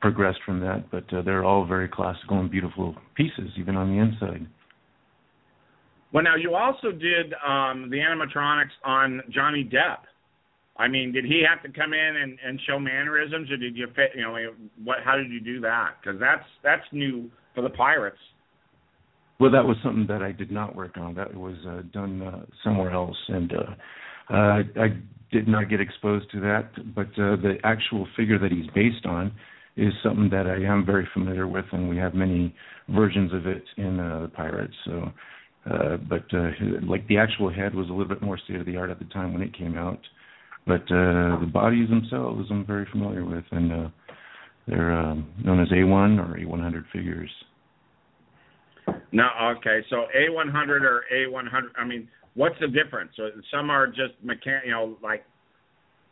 progressed from that. But uh, they're all very classical and beautiful pieces, even on the inside. Well, now you also did um, the animatronics on Johnny Depp. I mean, did he have to come in and, and show mannerisms, or did you fit? You know, what? How did you do that? Because that's that's new for the Pirates. Well, that was something that I did not work on. That was uh, done uh, somewhere else, and uh, uh, I did not get exposed to that. But uh, the actual figure that he's based on is something that I am very familiar with, and we have many versions of it in uh, the Pirates. So, uh, but uh, like the actual head was a little bit more state of the art at the time when it came out. But uh, the bodies themselves, I'm very familiar with, and uh, they're um, known as A1 or A100 figures. No, okay. So A100 or A100. I mean, what's the difference? So some are just mechan, you know, like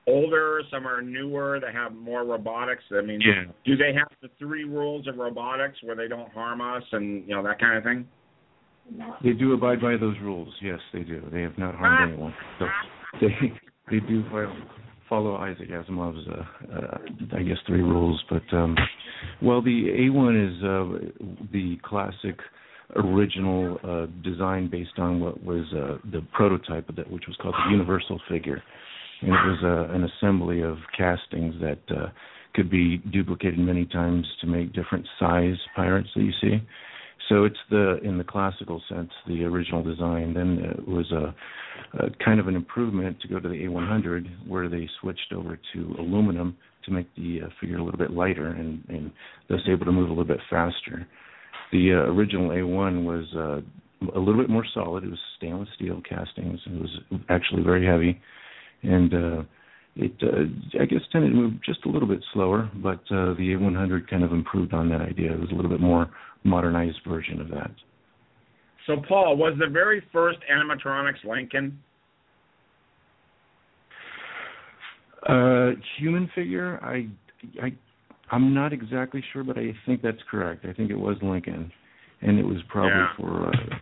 older. Some are newer. They have more robotics. I mean, Yeah. do they have the three rules of robotics where they don't harm us and you know that kind of thing? They do abide by those rules. Yes, they do. They have not harmed anyone. So they they do follow, Isaac Asimov's, uh, uh, I guess, three rules. But um, well, the A1 is uh, the classic original uh, design based on what was uh, the prototype of that, which was called the Universal figure, and it was uh, an assembly of castings that uh, could be duplicated many times to make different size pirates that you see. So it's the in the classical sense the original design. Then it was a, a kind of an improvement to go to the A100 where they switched over to aluminum to make the uh, figure a little bit lighter and, and thus able to move a little bit faster. The uh, original A1 was uh, a little bit more solid. It was stainless steel castings. It was actually very heavy, and uh, it uh, I guess tended to move just a little bit slower. But uh, the A100 kind of improved on that idea. It was a little bit more modernized version of that. So Paul, was the very first animatronics Lincoln? Uh, human figure, I, I, I'm not exactly sure, but I think that's correct. I think it was Lincoln, and it was probably Yeah. for. Uh,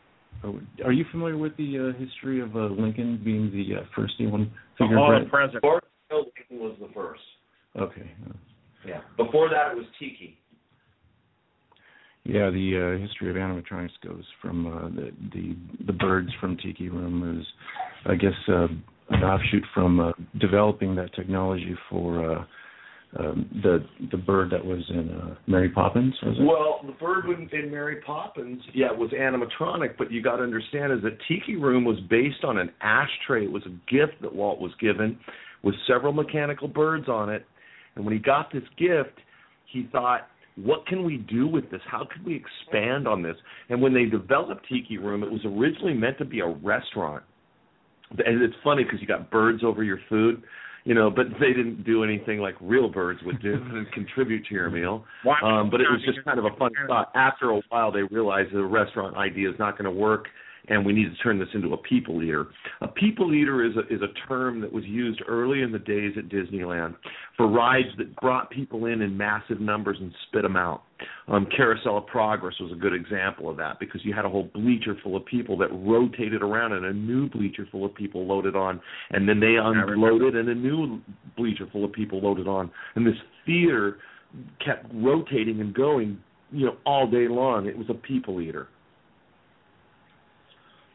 oh, are you familiar with the uh, history of uh, Lincoln being the uh, first A1 The figure? Hall Brett? Presidents. Before Lincoln was the first. Okay. Yeah. Before that, it was Tiki. Yeah, the uh, history of animatronics goes from uh, the the the birds from Tiki Room is, I guess, uh, an offshoot from uh, developing that technology for uh, um, the the bird that was in uh, Mary Poppins. Was it? Well, the bird in, Mary Poppins, yeah, was animatronic, but you got to understand is that Tiki Room was based on an ashtray. It was a gift that Walt was given with several mechanical birds on it. And when he got this gift, he thought, what can we do with this? How can we expand on this? And when they developed Tiki Room, it was originally meant to be a restaurant. And it's funny because you got birds over your food, you know, but they didn't do anything like real birds would do and contribute to your meal. Um, but it was just kind of a fun thought. After a while, they realized the restaurant idea is not going to work, and we need to turn this into a people eater. A people eater is a, is a term that was used early in the days at Disneyland for rides that brought people in in massive numbers and spit them out. Um, Carousel of Progress was a good example of that because you had a whole bleacher full of people that rotated around, and a new bleacher full of people loaded on, and then they unloaded, and a new bleacher full of people loaded on, and this theater kept rotating and going, you know, all day long. It was a people eater.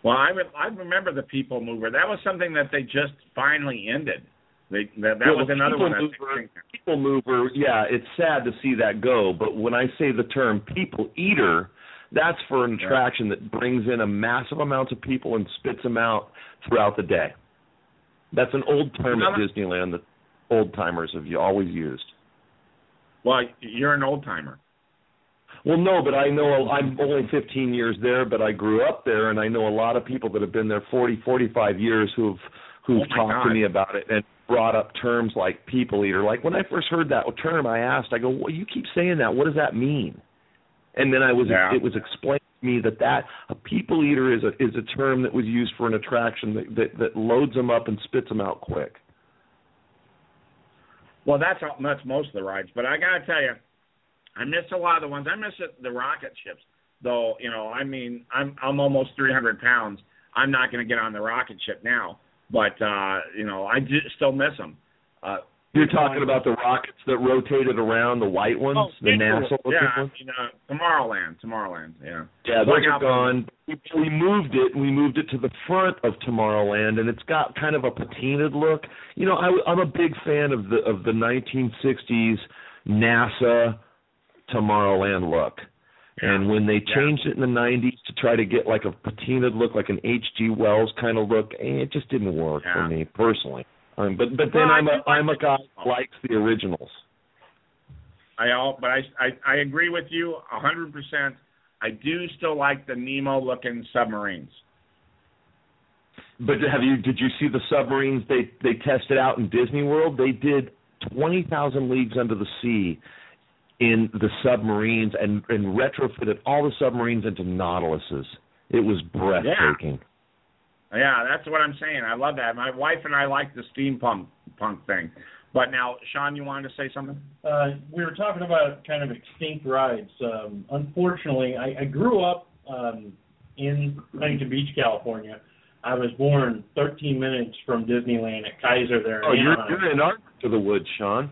Well, I re- I remember the People Mover. That was something that they just finally ended. They that, that Well, was another People one. Mover, people mover, yeah, it's sad to see that go, but when I say the term people eater, that's for an attraction that brings in a massive amount of people and spits them out throughout the day. That's an old term at Disneyland that old timers have always used. Well, you're an old timer. Well, no, but I know I'm only 15 years there, but I grew up there, and I know a lot of people that have been there 40, 45 years who've who've Oh, talked to me about it and brought up terms like people eater. Like when I first heard that term, I asked, I go, "Well, you keep saying that. What does that mean?" And then I was Yeah. it was explained to me that that a people eater is a is a term that was used for an attraction that that, that loads them up and spits them out quick. Well, that's that's most of the rides, but I gotta tell you, I missed a lot of the ones. I miss it, the rocket ships, though. You know, I mean, I'm I'm almost 300 pounds. I'm not going to get on the rocket ship now, but uh, you know, I do, still miss them. Uh, You're talking about the rockets that rotated around, the white ones, oh, the NASA looking yeah, I ones. mean, uh, Tomorrowland, Tomorrowland, yeah. Yeah, those are gone. We- We moved it. We moved it to the front of Tomorrowland, and it's got kind of a patinaed look. You know, I, I'm a big fan of the of the 1960s NASA Tomorrowland look. And when they Yeah. changed it in the 90s to try to get like a patinaed look, like an H.G. Wells kind of look, eh, it just didn't work Yeah. for me personally. Um, but but then Well, I'm a I'm a guy who likes the originals. I all, but I, I I agree with you a hundred percent. I do still like the Nemo looking submarines. but have you did you see the submarines they they tested out in Disney World? They did twenty thousand leagues under the sea in the submarines and and retrofitted all the submarines into Nautiluses. It was breathtaking. Yeah. yeah, that's what I'm saying. I love that. My wife and I like the steampunk punk thing. But now, Sean, you wanted to say something? Uh, we were talking about kind of extinct rides. Um, unfortunately, I, I grew up um, in Huntington Beach, California. I was born 13 minutes from Disneyland at Kaiser there. Oh, in you're you're in our to the woods, Sean.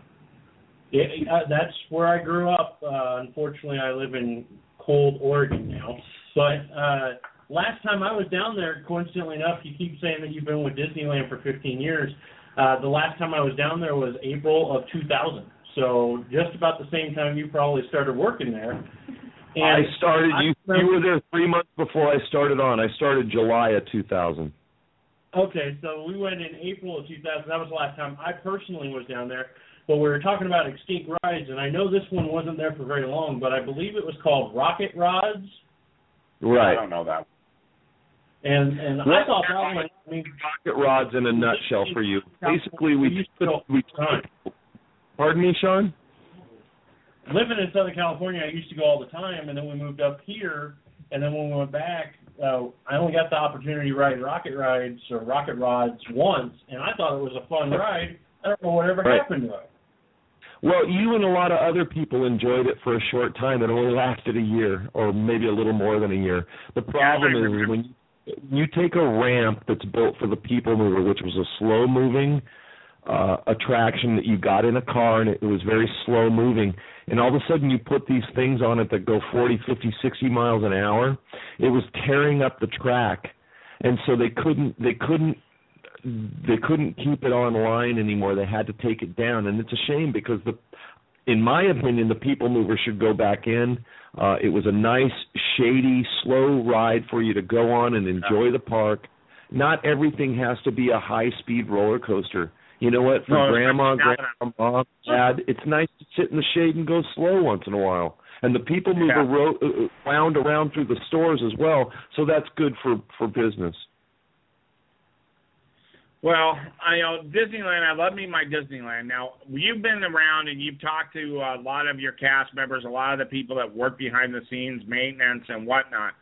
Yeah, uh, that's where I grew up. Uh, unfortunately, I live in cold Oregon now. But uh, last time I was down there, coincidentally enough, you keep saying that you've been with Disneyland for 15 years. Uh, the last time I was down there was April of 2000. So just about the same time you probably started working there. And I started. I You you were there three months before I started on. I started July of 2000. Okay, so we went in April of 2000. That was the last time I personally was down there. But we were talking about extinct rides, and I know this one wasn't there for very long, but I believe it was called Rocket Rods. Right. I don't know that. And and I What- thought that one. I mean, Rocket rods in a nutshell for you. Basically, we used put, to we. Time. Pardon me, Sean. living in Southern California, I used to go all the time, and then we moved up here, and then when we went back, uh, I only got the opportunity to ride rocket rides or rocket rods once, and I thought it was a fun ride. I don't know whatever Right. happened to it. Well, you and a lot of other people enjoyed it for a short time. It only lasted a year, or maybe a little more than a year. The problem I is when you take a ramp that's built for the people mover, which was a slow moving uh attraction that you got in a car and it was very slow moving and all of a sudden you put these things on it that go 40 50 60 miles an hour it was tearing up the track and so they couldn't they couldn't they couldn't keep it online anymore they had to take it down and it's a shame because the in my opinion the people mover should go back in uh it was a nice shady slow ride for you to go on and enjoy the park not everything has to be a high speed roller coaster you know what? For No, grandma, grandma, dad, it's nice to sit in the shade and go slow once in a while. And the people mover Yeah. ro- uh, uh, wound around through the stores as well, so that's good for for business. Well, I know Disneyland. I love me my Disneyland. Now you've been around and you've talked to a lot of your cast members, a lot of the people that work behind the scenes, maintenance and whatnot.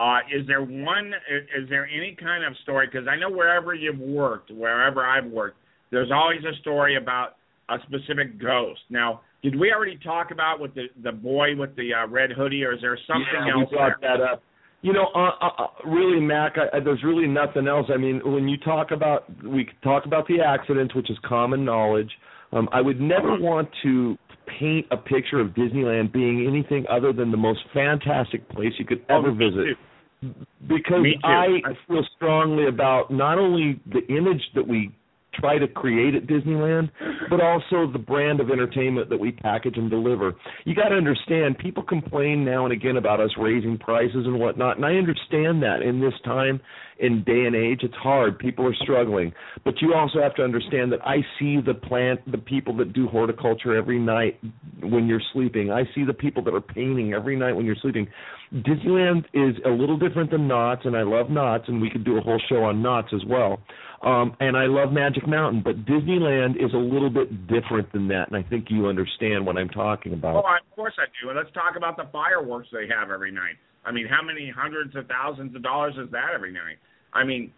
Uh, is there one? Is there any kind of story? Because I know wherever you've worked, wherever I've worked, there's always a story about a specific ghost. Now, did we already talk about with the the boy with the uh, red hoodie, or is there something yeah, else? we brought there? that up. You know, uh, uh, uh, really, Mac. I, I, there's really nothing else. I mean, when you talk about, we talk about the accidents, which is common knowledge. Um, I would never Uh-huh. want to paint a picture of Disneyland being anything other than the most fantastic place you could Oh, ever me visit. too. because I feel strongly about not only the image that we try to create at Disneyland, but also the brand of entertainment that we package and deliver. You got to understand, people complain now and again about us raising prices and whatnot, and I understand that in this time, in day and age, it's hard. People are struggling, but you also have to understand that I see the plant, the people that do horticulture every night when you're sleeping. I see the people that are painting every night when you're sleeping. Disneyland is a little different than Knott's, and I love Knott's, and we could do a whole show on Knott's as well. Um, and I love Magic Mountain, but Disneyland is a little bit different than that, and I think you understand what I'm talking about. Oh, of course I do. And let's talk about the fireworks they have every night. I mean, how many hundreds of thousands of dollars is that every night? I mean,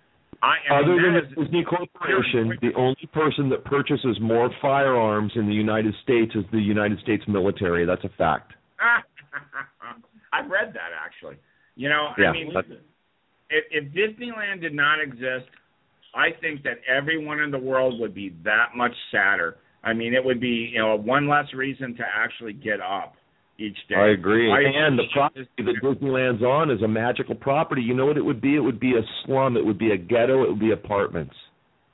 I, I Other mean, than the Disney Corporation, the only person that purchases more firearms in the United States is the United States military. That's a fact. I've read that actually. You know, Yeah, I mean, if, if Disneyland did not exist, I think that everyone in the world would be that much sadder. I mean, it would be you know one less reason to actually get up each day. I agree. I and the property that Disneyland's on is a magical property. You know what it would be? It would be a slum. It would be a ghetto. It would be apartments.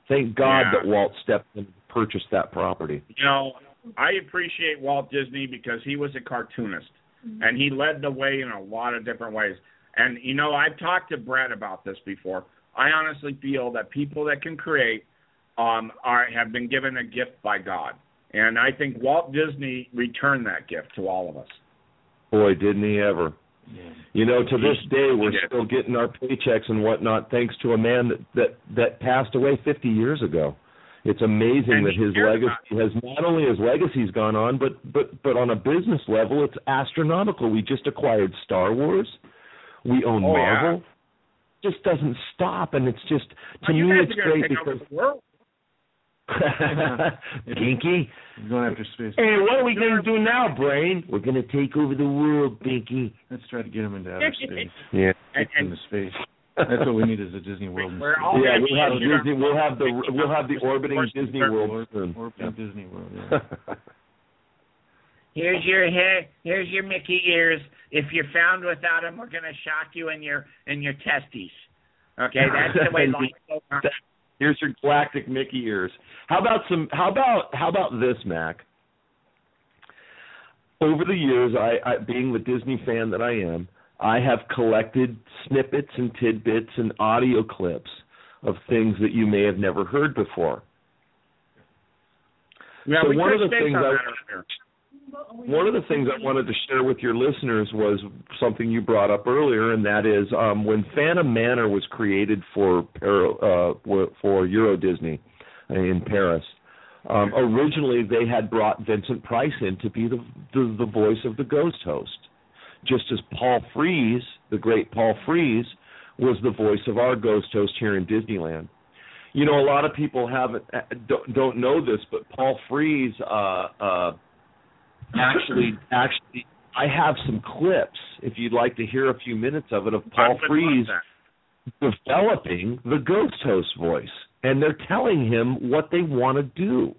Thank God Yeah. that Walt stepped in and purchased that property. You know, I appreciate Walt Disney because he was a cartoonist mm-hmm. and he led the way in a lot of different ways. And you know, I've talked to Brett about this before. I honestly feel that people that can create um are have been given a gift by God. And I think Walt Disney returned that gift to all of us. Boy, didn't he ever? You know, to this day, we're still getting our paychecks and whatnot, thanks to a man that that, that passed away 50 years ago. It's amazing And that his cares legacy has not only his legacy's gone on, but but but on a business level, it's astronomical. We just acquired Star Wars. We own Oh, yeah. Marvel. Just doesn't stop, and it's just to Well, you me, guys it's are great take over because the world. Pinky. He's going after space. Hey, what are we going to do now, Brain? We're going to take over the world, Pinky. Let's try to get him into outer space. Yeah. And, and into space. That's what we need is a Disney World. We're all yeah, we'll have Disney. We'll have the we'll have the orbiting Disney World Or, soon. or Yeah. Disney World. Yeah. Here's your. Here's your Mickey ears. If you're found without them, we're gonna shock you in your in your testes. Okay, that's the way life goes. Here's your galactic Mickey ears. How about some? How about how about this, Mac? Over the years, I, I being the Disney fan that I am, I have collected snippets and tidbits and audio clips of things that you may have never heard before. Yeah, So we one of the things on I-. One of the things I wanted to share with your listeners was something you brought up earlier, and that is um, when Phantom Manor was created for uh, for Euro Disney in Paris. Um, originally, they had brought Vincent Price in to be the, the the voice of the ghost host, just as Paul Frees, the great Paul Frees, was the voice of our ghost host here in Disneyland. You know, a lot of people haven't don't, don't know this, but Paul Frees. Uh, uh, actually actually I have some clips if you'd like to hear a few minutes of it of Paul Frees developing the ghost host voice and they're telling him what they want to do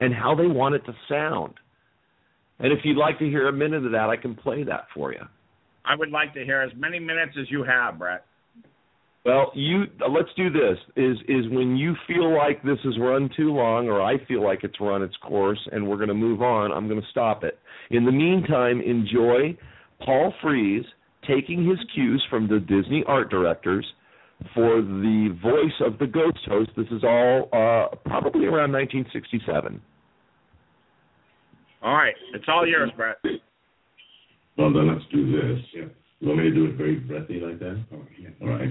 and how they want it to sound. And if you'd like to hear a minute of that, I can play that for you. I would like to hear as many minutes as you have, Brett. Well, you uh, let's do this. Is is when you feel like this has run too long, or I feel like it's run its course, and we're going to move on. I'm going to stop it. In the meantime, enjoy Paul Frees taking his cues from the Disney art directors for the voice of the ghost host. This is all uh, probably around 1967. All right, it's all yours, Brett. Well, then let's do this. Yeah. You want me to do it very breathy like that? Oh, yeah. All right.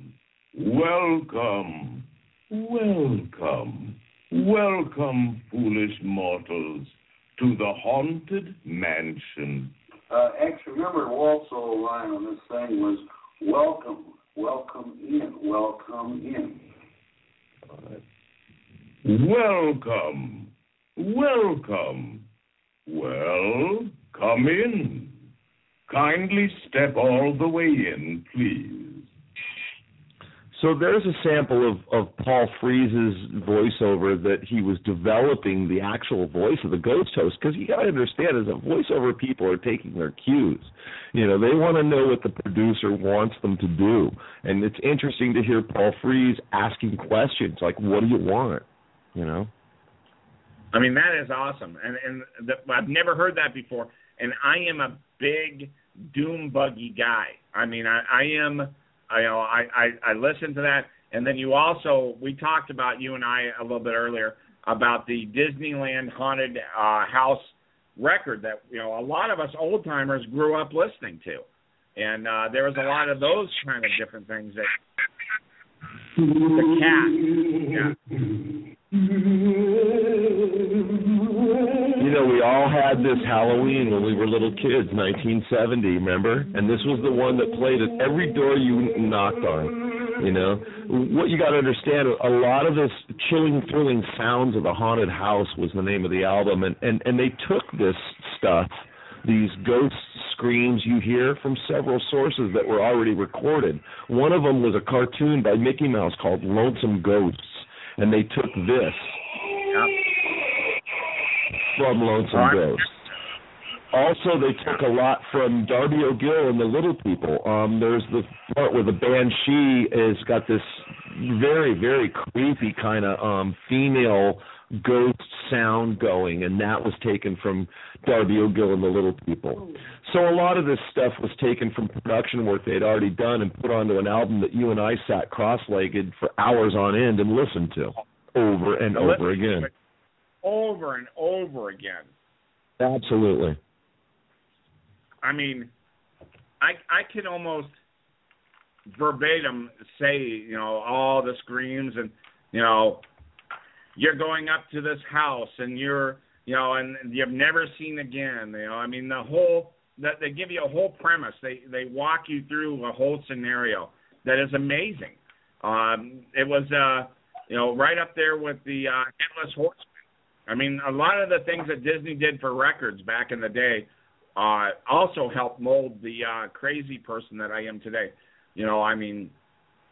welcome, welcome, welcome, foolish mortals, to the haunted mansion. Uh, actually, remember old line on this thing was "Welcome, welcome in, welcome in." Welcome, welcome. Well, come in. Kindly step all the way in, please. So there's a sample of, of Paul Frees's voiceover that he was developing the actual voice of the ghost host because you got to understand as a voiceover people are taking their cues. You know, they want to know what the producer wants them to do. And it's interesting to hear Paul Frees asking questions like what do you want? You know? I mean, that is awesome, and and the, I've never heard that before. And I am a big doom buggy guy. I mean, I, I am. I, you know, I, I I listen to that, and then you also we talked about you and I a little bit earlier about the Disneyland haunted uh, house record that you know a lot of us old timers grew up listening to, and uh, there was a lot of those kind of different things that the cat. Yeah. You know, we all had this Halloween when we were little kids, 1970, remember? And this was the one that played at every door you knocked on. You know, what you got to understand, a lot of this chilling, thrilling sounds of the haunted house was the name of the album, and and and they took this stuff, these ghost screams you hear from several sources that were already recorded. One of them was a cartoon by Mickey Mouse called Lonesome Ghosts, and they took this Yeah. From Lonesome. Ghosts. also they took a lot from Darby O'Gill and the Little People. Um, there's the part where the banshee has got this very very creepy kind of um, female ghost sound going, and that was taken from Darby O'Gill and the Little People. So a lot of this stuff was taken from production work they'd already done and put onto an album that you and I sat cross-legged for hours on end and listened to over and over again. Over and over again. Absolutely. I mean, I I can almost verbatim say, you know, all the screams and you know, you're going up to this house and you're you know, and you've never seen again. You know, I mean the whole that they give you a whole premise. They they walk you through a whole scenario that is amazing. Um, it was uh, you know right up there with the uh, Headless Horseman. I mean, a lot of the things that Disney did for records back in the day uh, also helped mold the uh, crazy person that I am today. You know, I mean,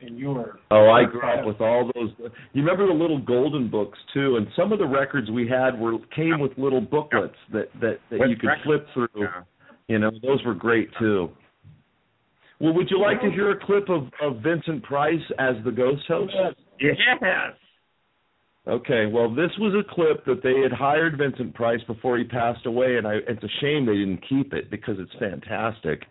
and you were. Oh, I grew up with all those. You remember the little golden books too, and some of the records we had were came with little booklets that that that you could flip through. Yeah. You know, those were great too. Well, would you like to hear a clip of of Vincent Price as the ghost host? Yes. Okay, well, this was a clip that they had hired Vincent Price before he passed away, and I, it's a shame they didn't keep it because it's fantastic.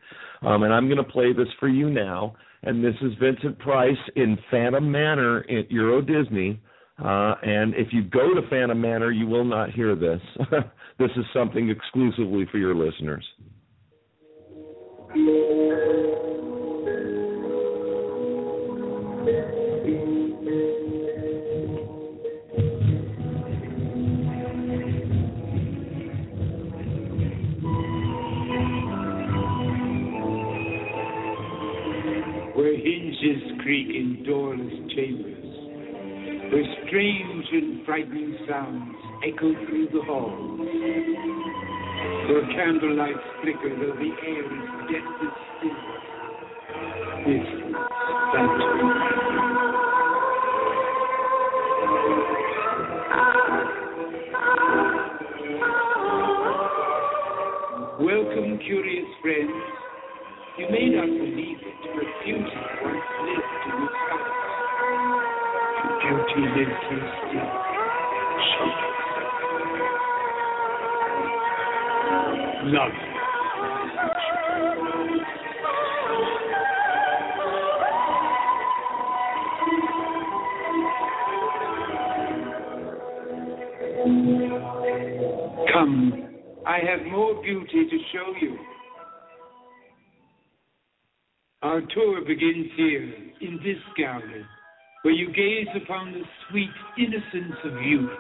Um, and I'm going to play this for you now. And this is Vincent Price in Phantom Manor at Euro Disney. Uh, and if you go to Phantom Manor, you will not hear this. this is something exclusively for your listeners. hinges creak in doorless chambers, where strange and frightening sounds echo through the halls, where candlelight flicker though the air is deathly still. This Phantom. Welcome, curious friends. You may not believe it, but beauty beauty. Love. Come, I have more beauty to show you. Our tour begins here, in this gallery, where you gaze upon the sweet innocence of youth.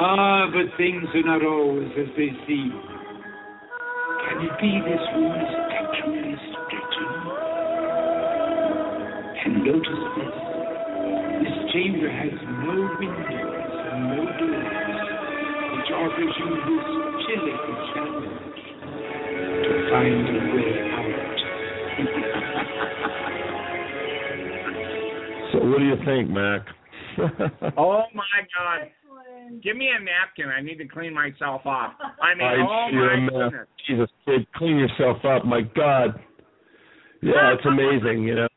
Ah, but things are not always as they seem. Can it be this room is actually stretching? And notice this. This chamber has no windows and no doors, which offers you this chilling challenge to find a way out. So, what do you think, Mac? Oh my God! Give me a napkin. I need to clean myself off. I mean, I oh my goodness. Jesus, kid, clean yourself up. My God. Yeah, it's amazing, you know.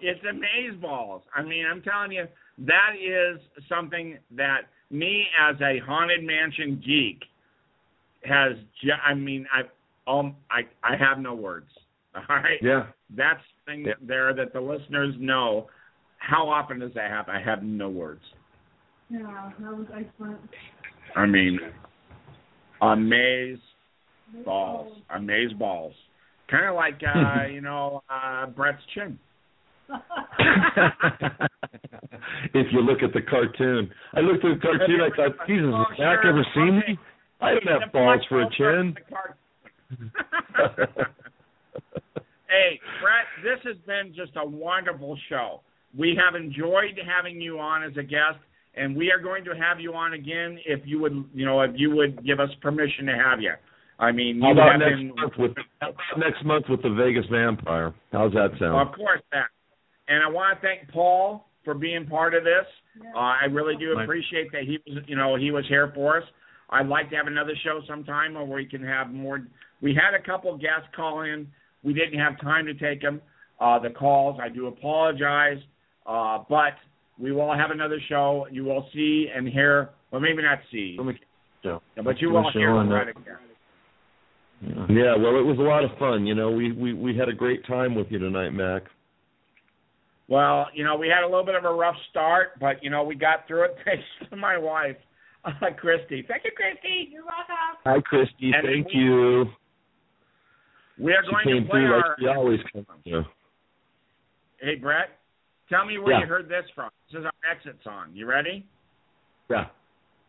It's amazeballs. I mean, I'm telling you, that is something that me as a haunted mansion geek has. Ju- I mean, I um, I I have no words. All right. Yeah. That's thing Yeah. there that the listeners know. How often does that happen? I have no words. Yeah, that was excellent. I mean, amaze balls, amaze balls. Kind of like uh, you know uh, Brett's chin. if you look at the cartoon, I looked at the cartoon. I thought, Jesus, Oh, has Mac sure. ever seen me? I don't have balls for a chin. hey, Brett, this has been just a wonderful show. We have enjoyed having you on as a guest, and we are going to have you on again if you would, you know, if you would give us permission to have you. I mean, How you about have next been, month with about next month with the Vegas Vampire? How's that sound? of course, that. And I want to thank Paul for being part of this. Uh, I really do appreciate that he was, you know, he was here for us. I'd like to have another show sometime where we can have more. We had a couple guests call in. We didn't have time to take them, uh, the calls. I do apologize, uh, but we will have another show. You will see and hear, well, maybe not see, So, but you will show hear on Brett that. Yeah. Yeah, well, it was a lot of fun. You know, we we we had a great time with you tonight, Mac. Well, you know, we had a little bit of a rough start, but you know, we got through it thanks to my wife, uh, Christy. Thank you, Christy. You're welcome. Hi, Christy. And Thank we- you. We are She going came to play our. like she always comes. Yeah. Hey, Brett, tell me where Yeah. you heard this from. This is our exit song. You ready? Yeah.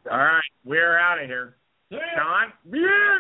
All right, we're out of here. Sean? Yeah.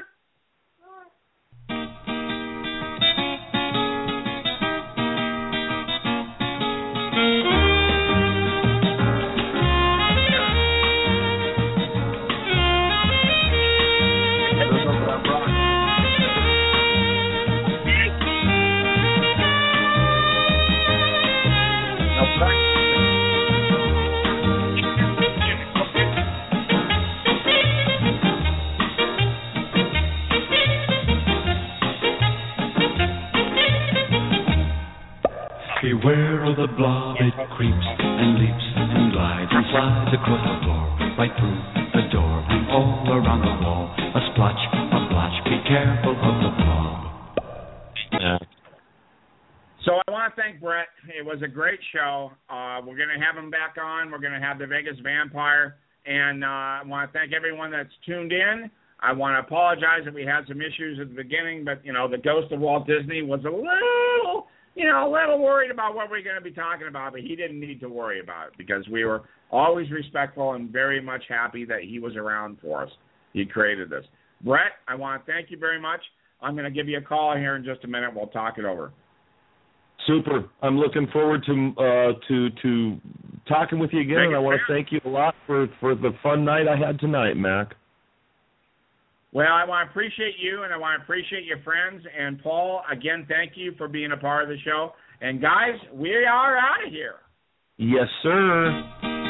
Beware of the blob, it creeps and leaps and glides and slides across the floor, right through the door and all around the wall. A splotch, a blotch, be careful of the blob. Yeah. So I want to thank Brett. It was a great show. Uh, we're going to have him back on. We're going to have the Vegas Vampire, and uh, I want to thank everyone that's tuned in. I want to apologize that we had some issues at the beginning, but you know the ghost of Walt Disney was a little, you know, a little worried about what we're going to be talking about, but he didn't need to worry about it because we were always respectful and very much happy that he was around for us. He created this. Brett, I want to thank you very much. I'm going to give you a call here in just a minute. We'll talk it over. Super. I'm looking forward to uh to to talking with you again and I want to thank you a lot for for the fun night I had tonight, Mac. Well, I want to appreciate you and I want to appreciate your friends. And Paul, again, thank you for being a part of the show. And guys, we are out of here. Yes, sir.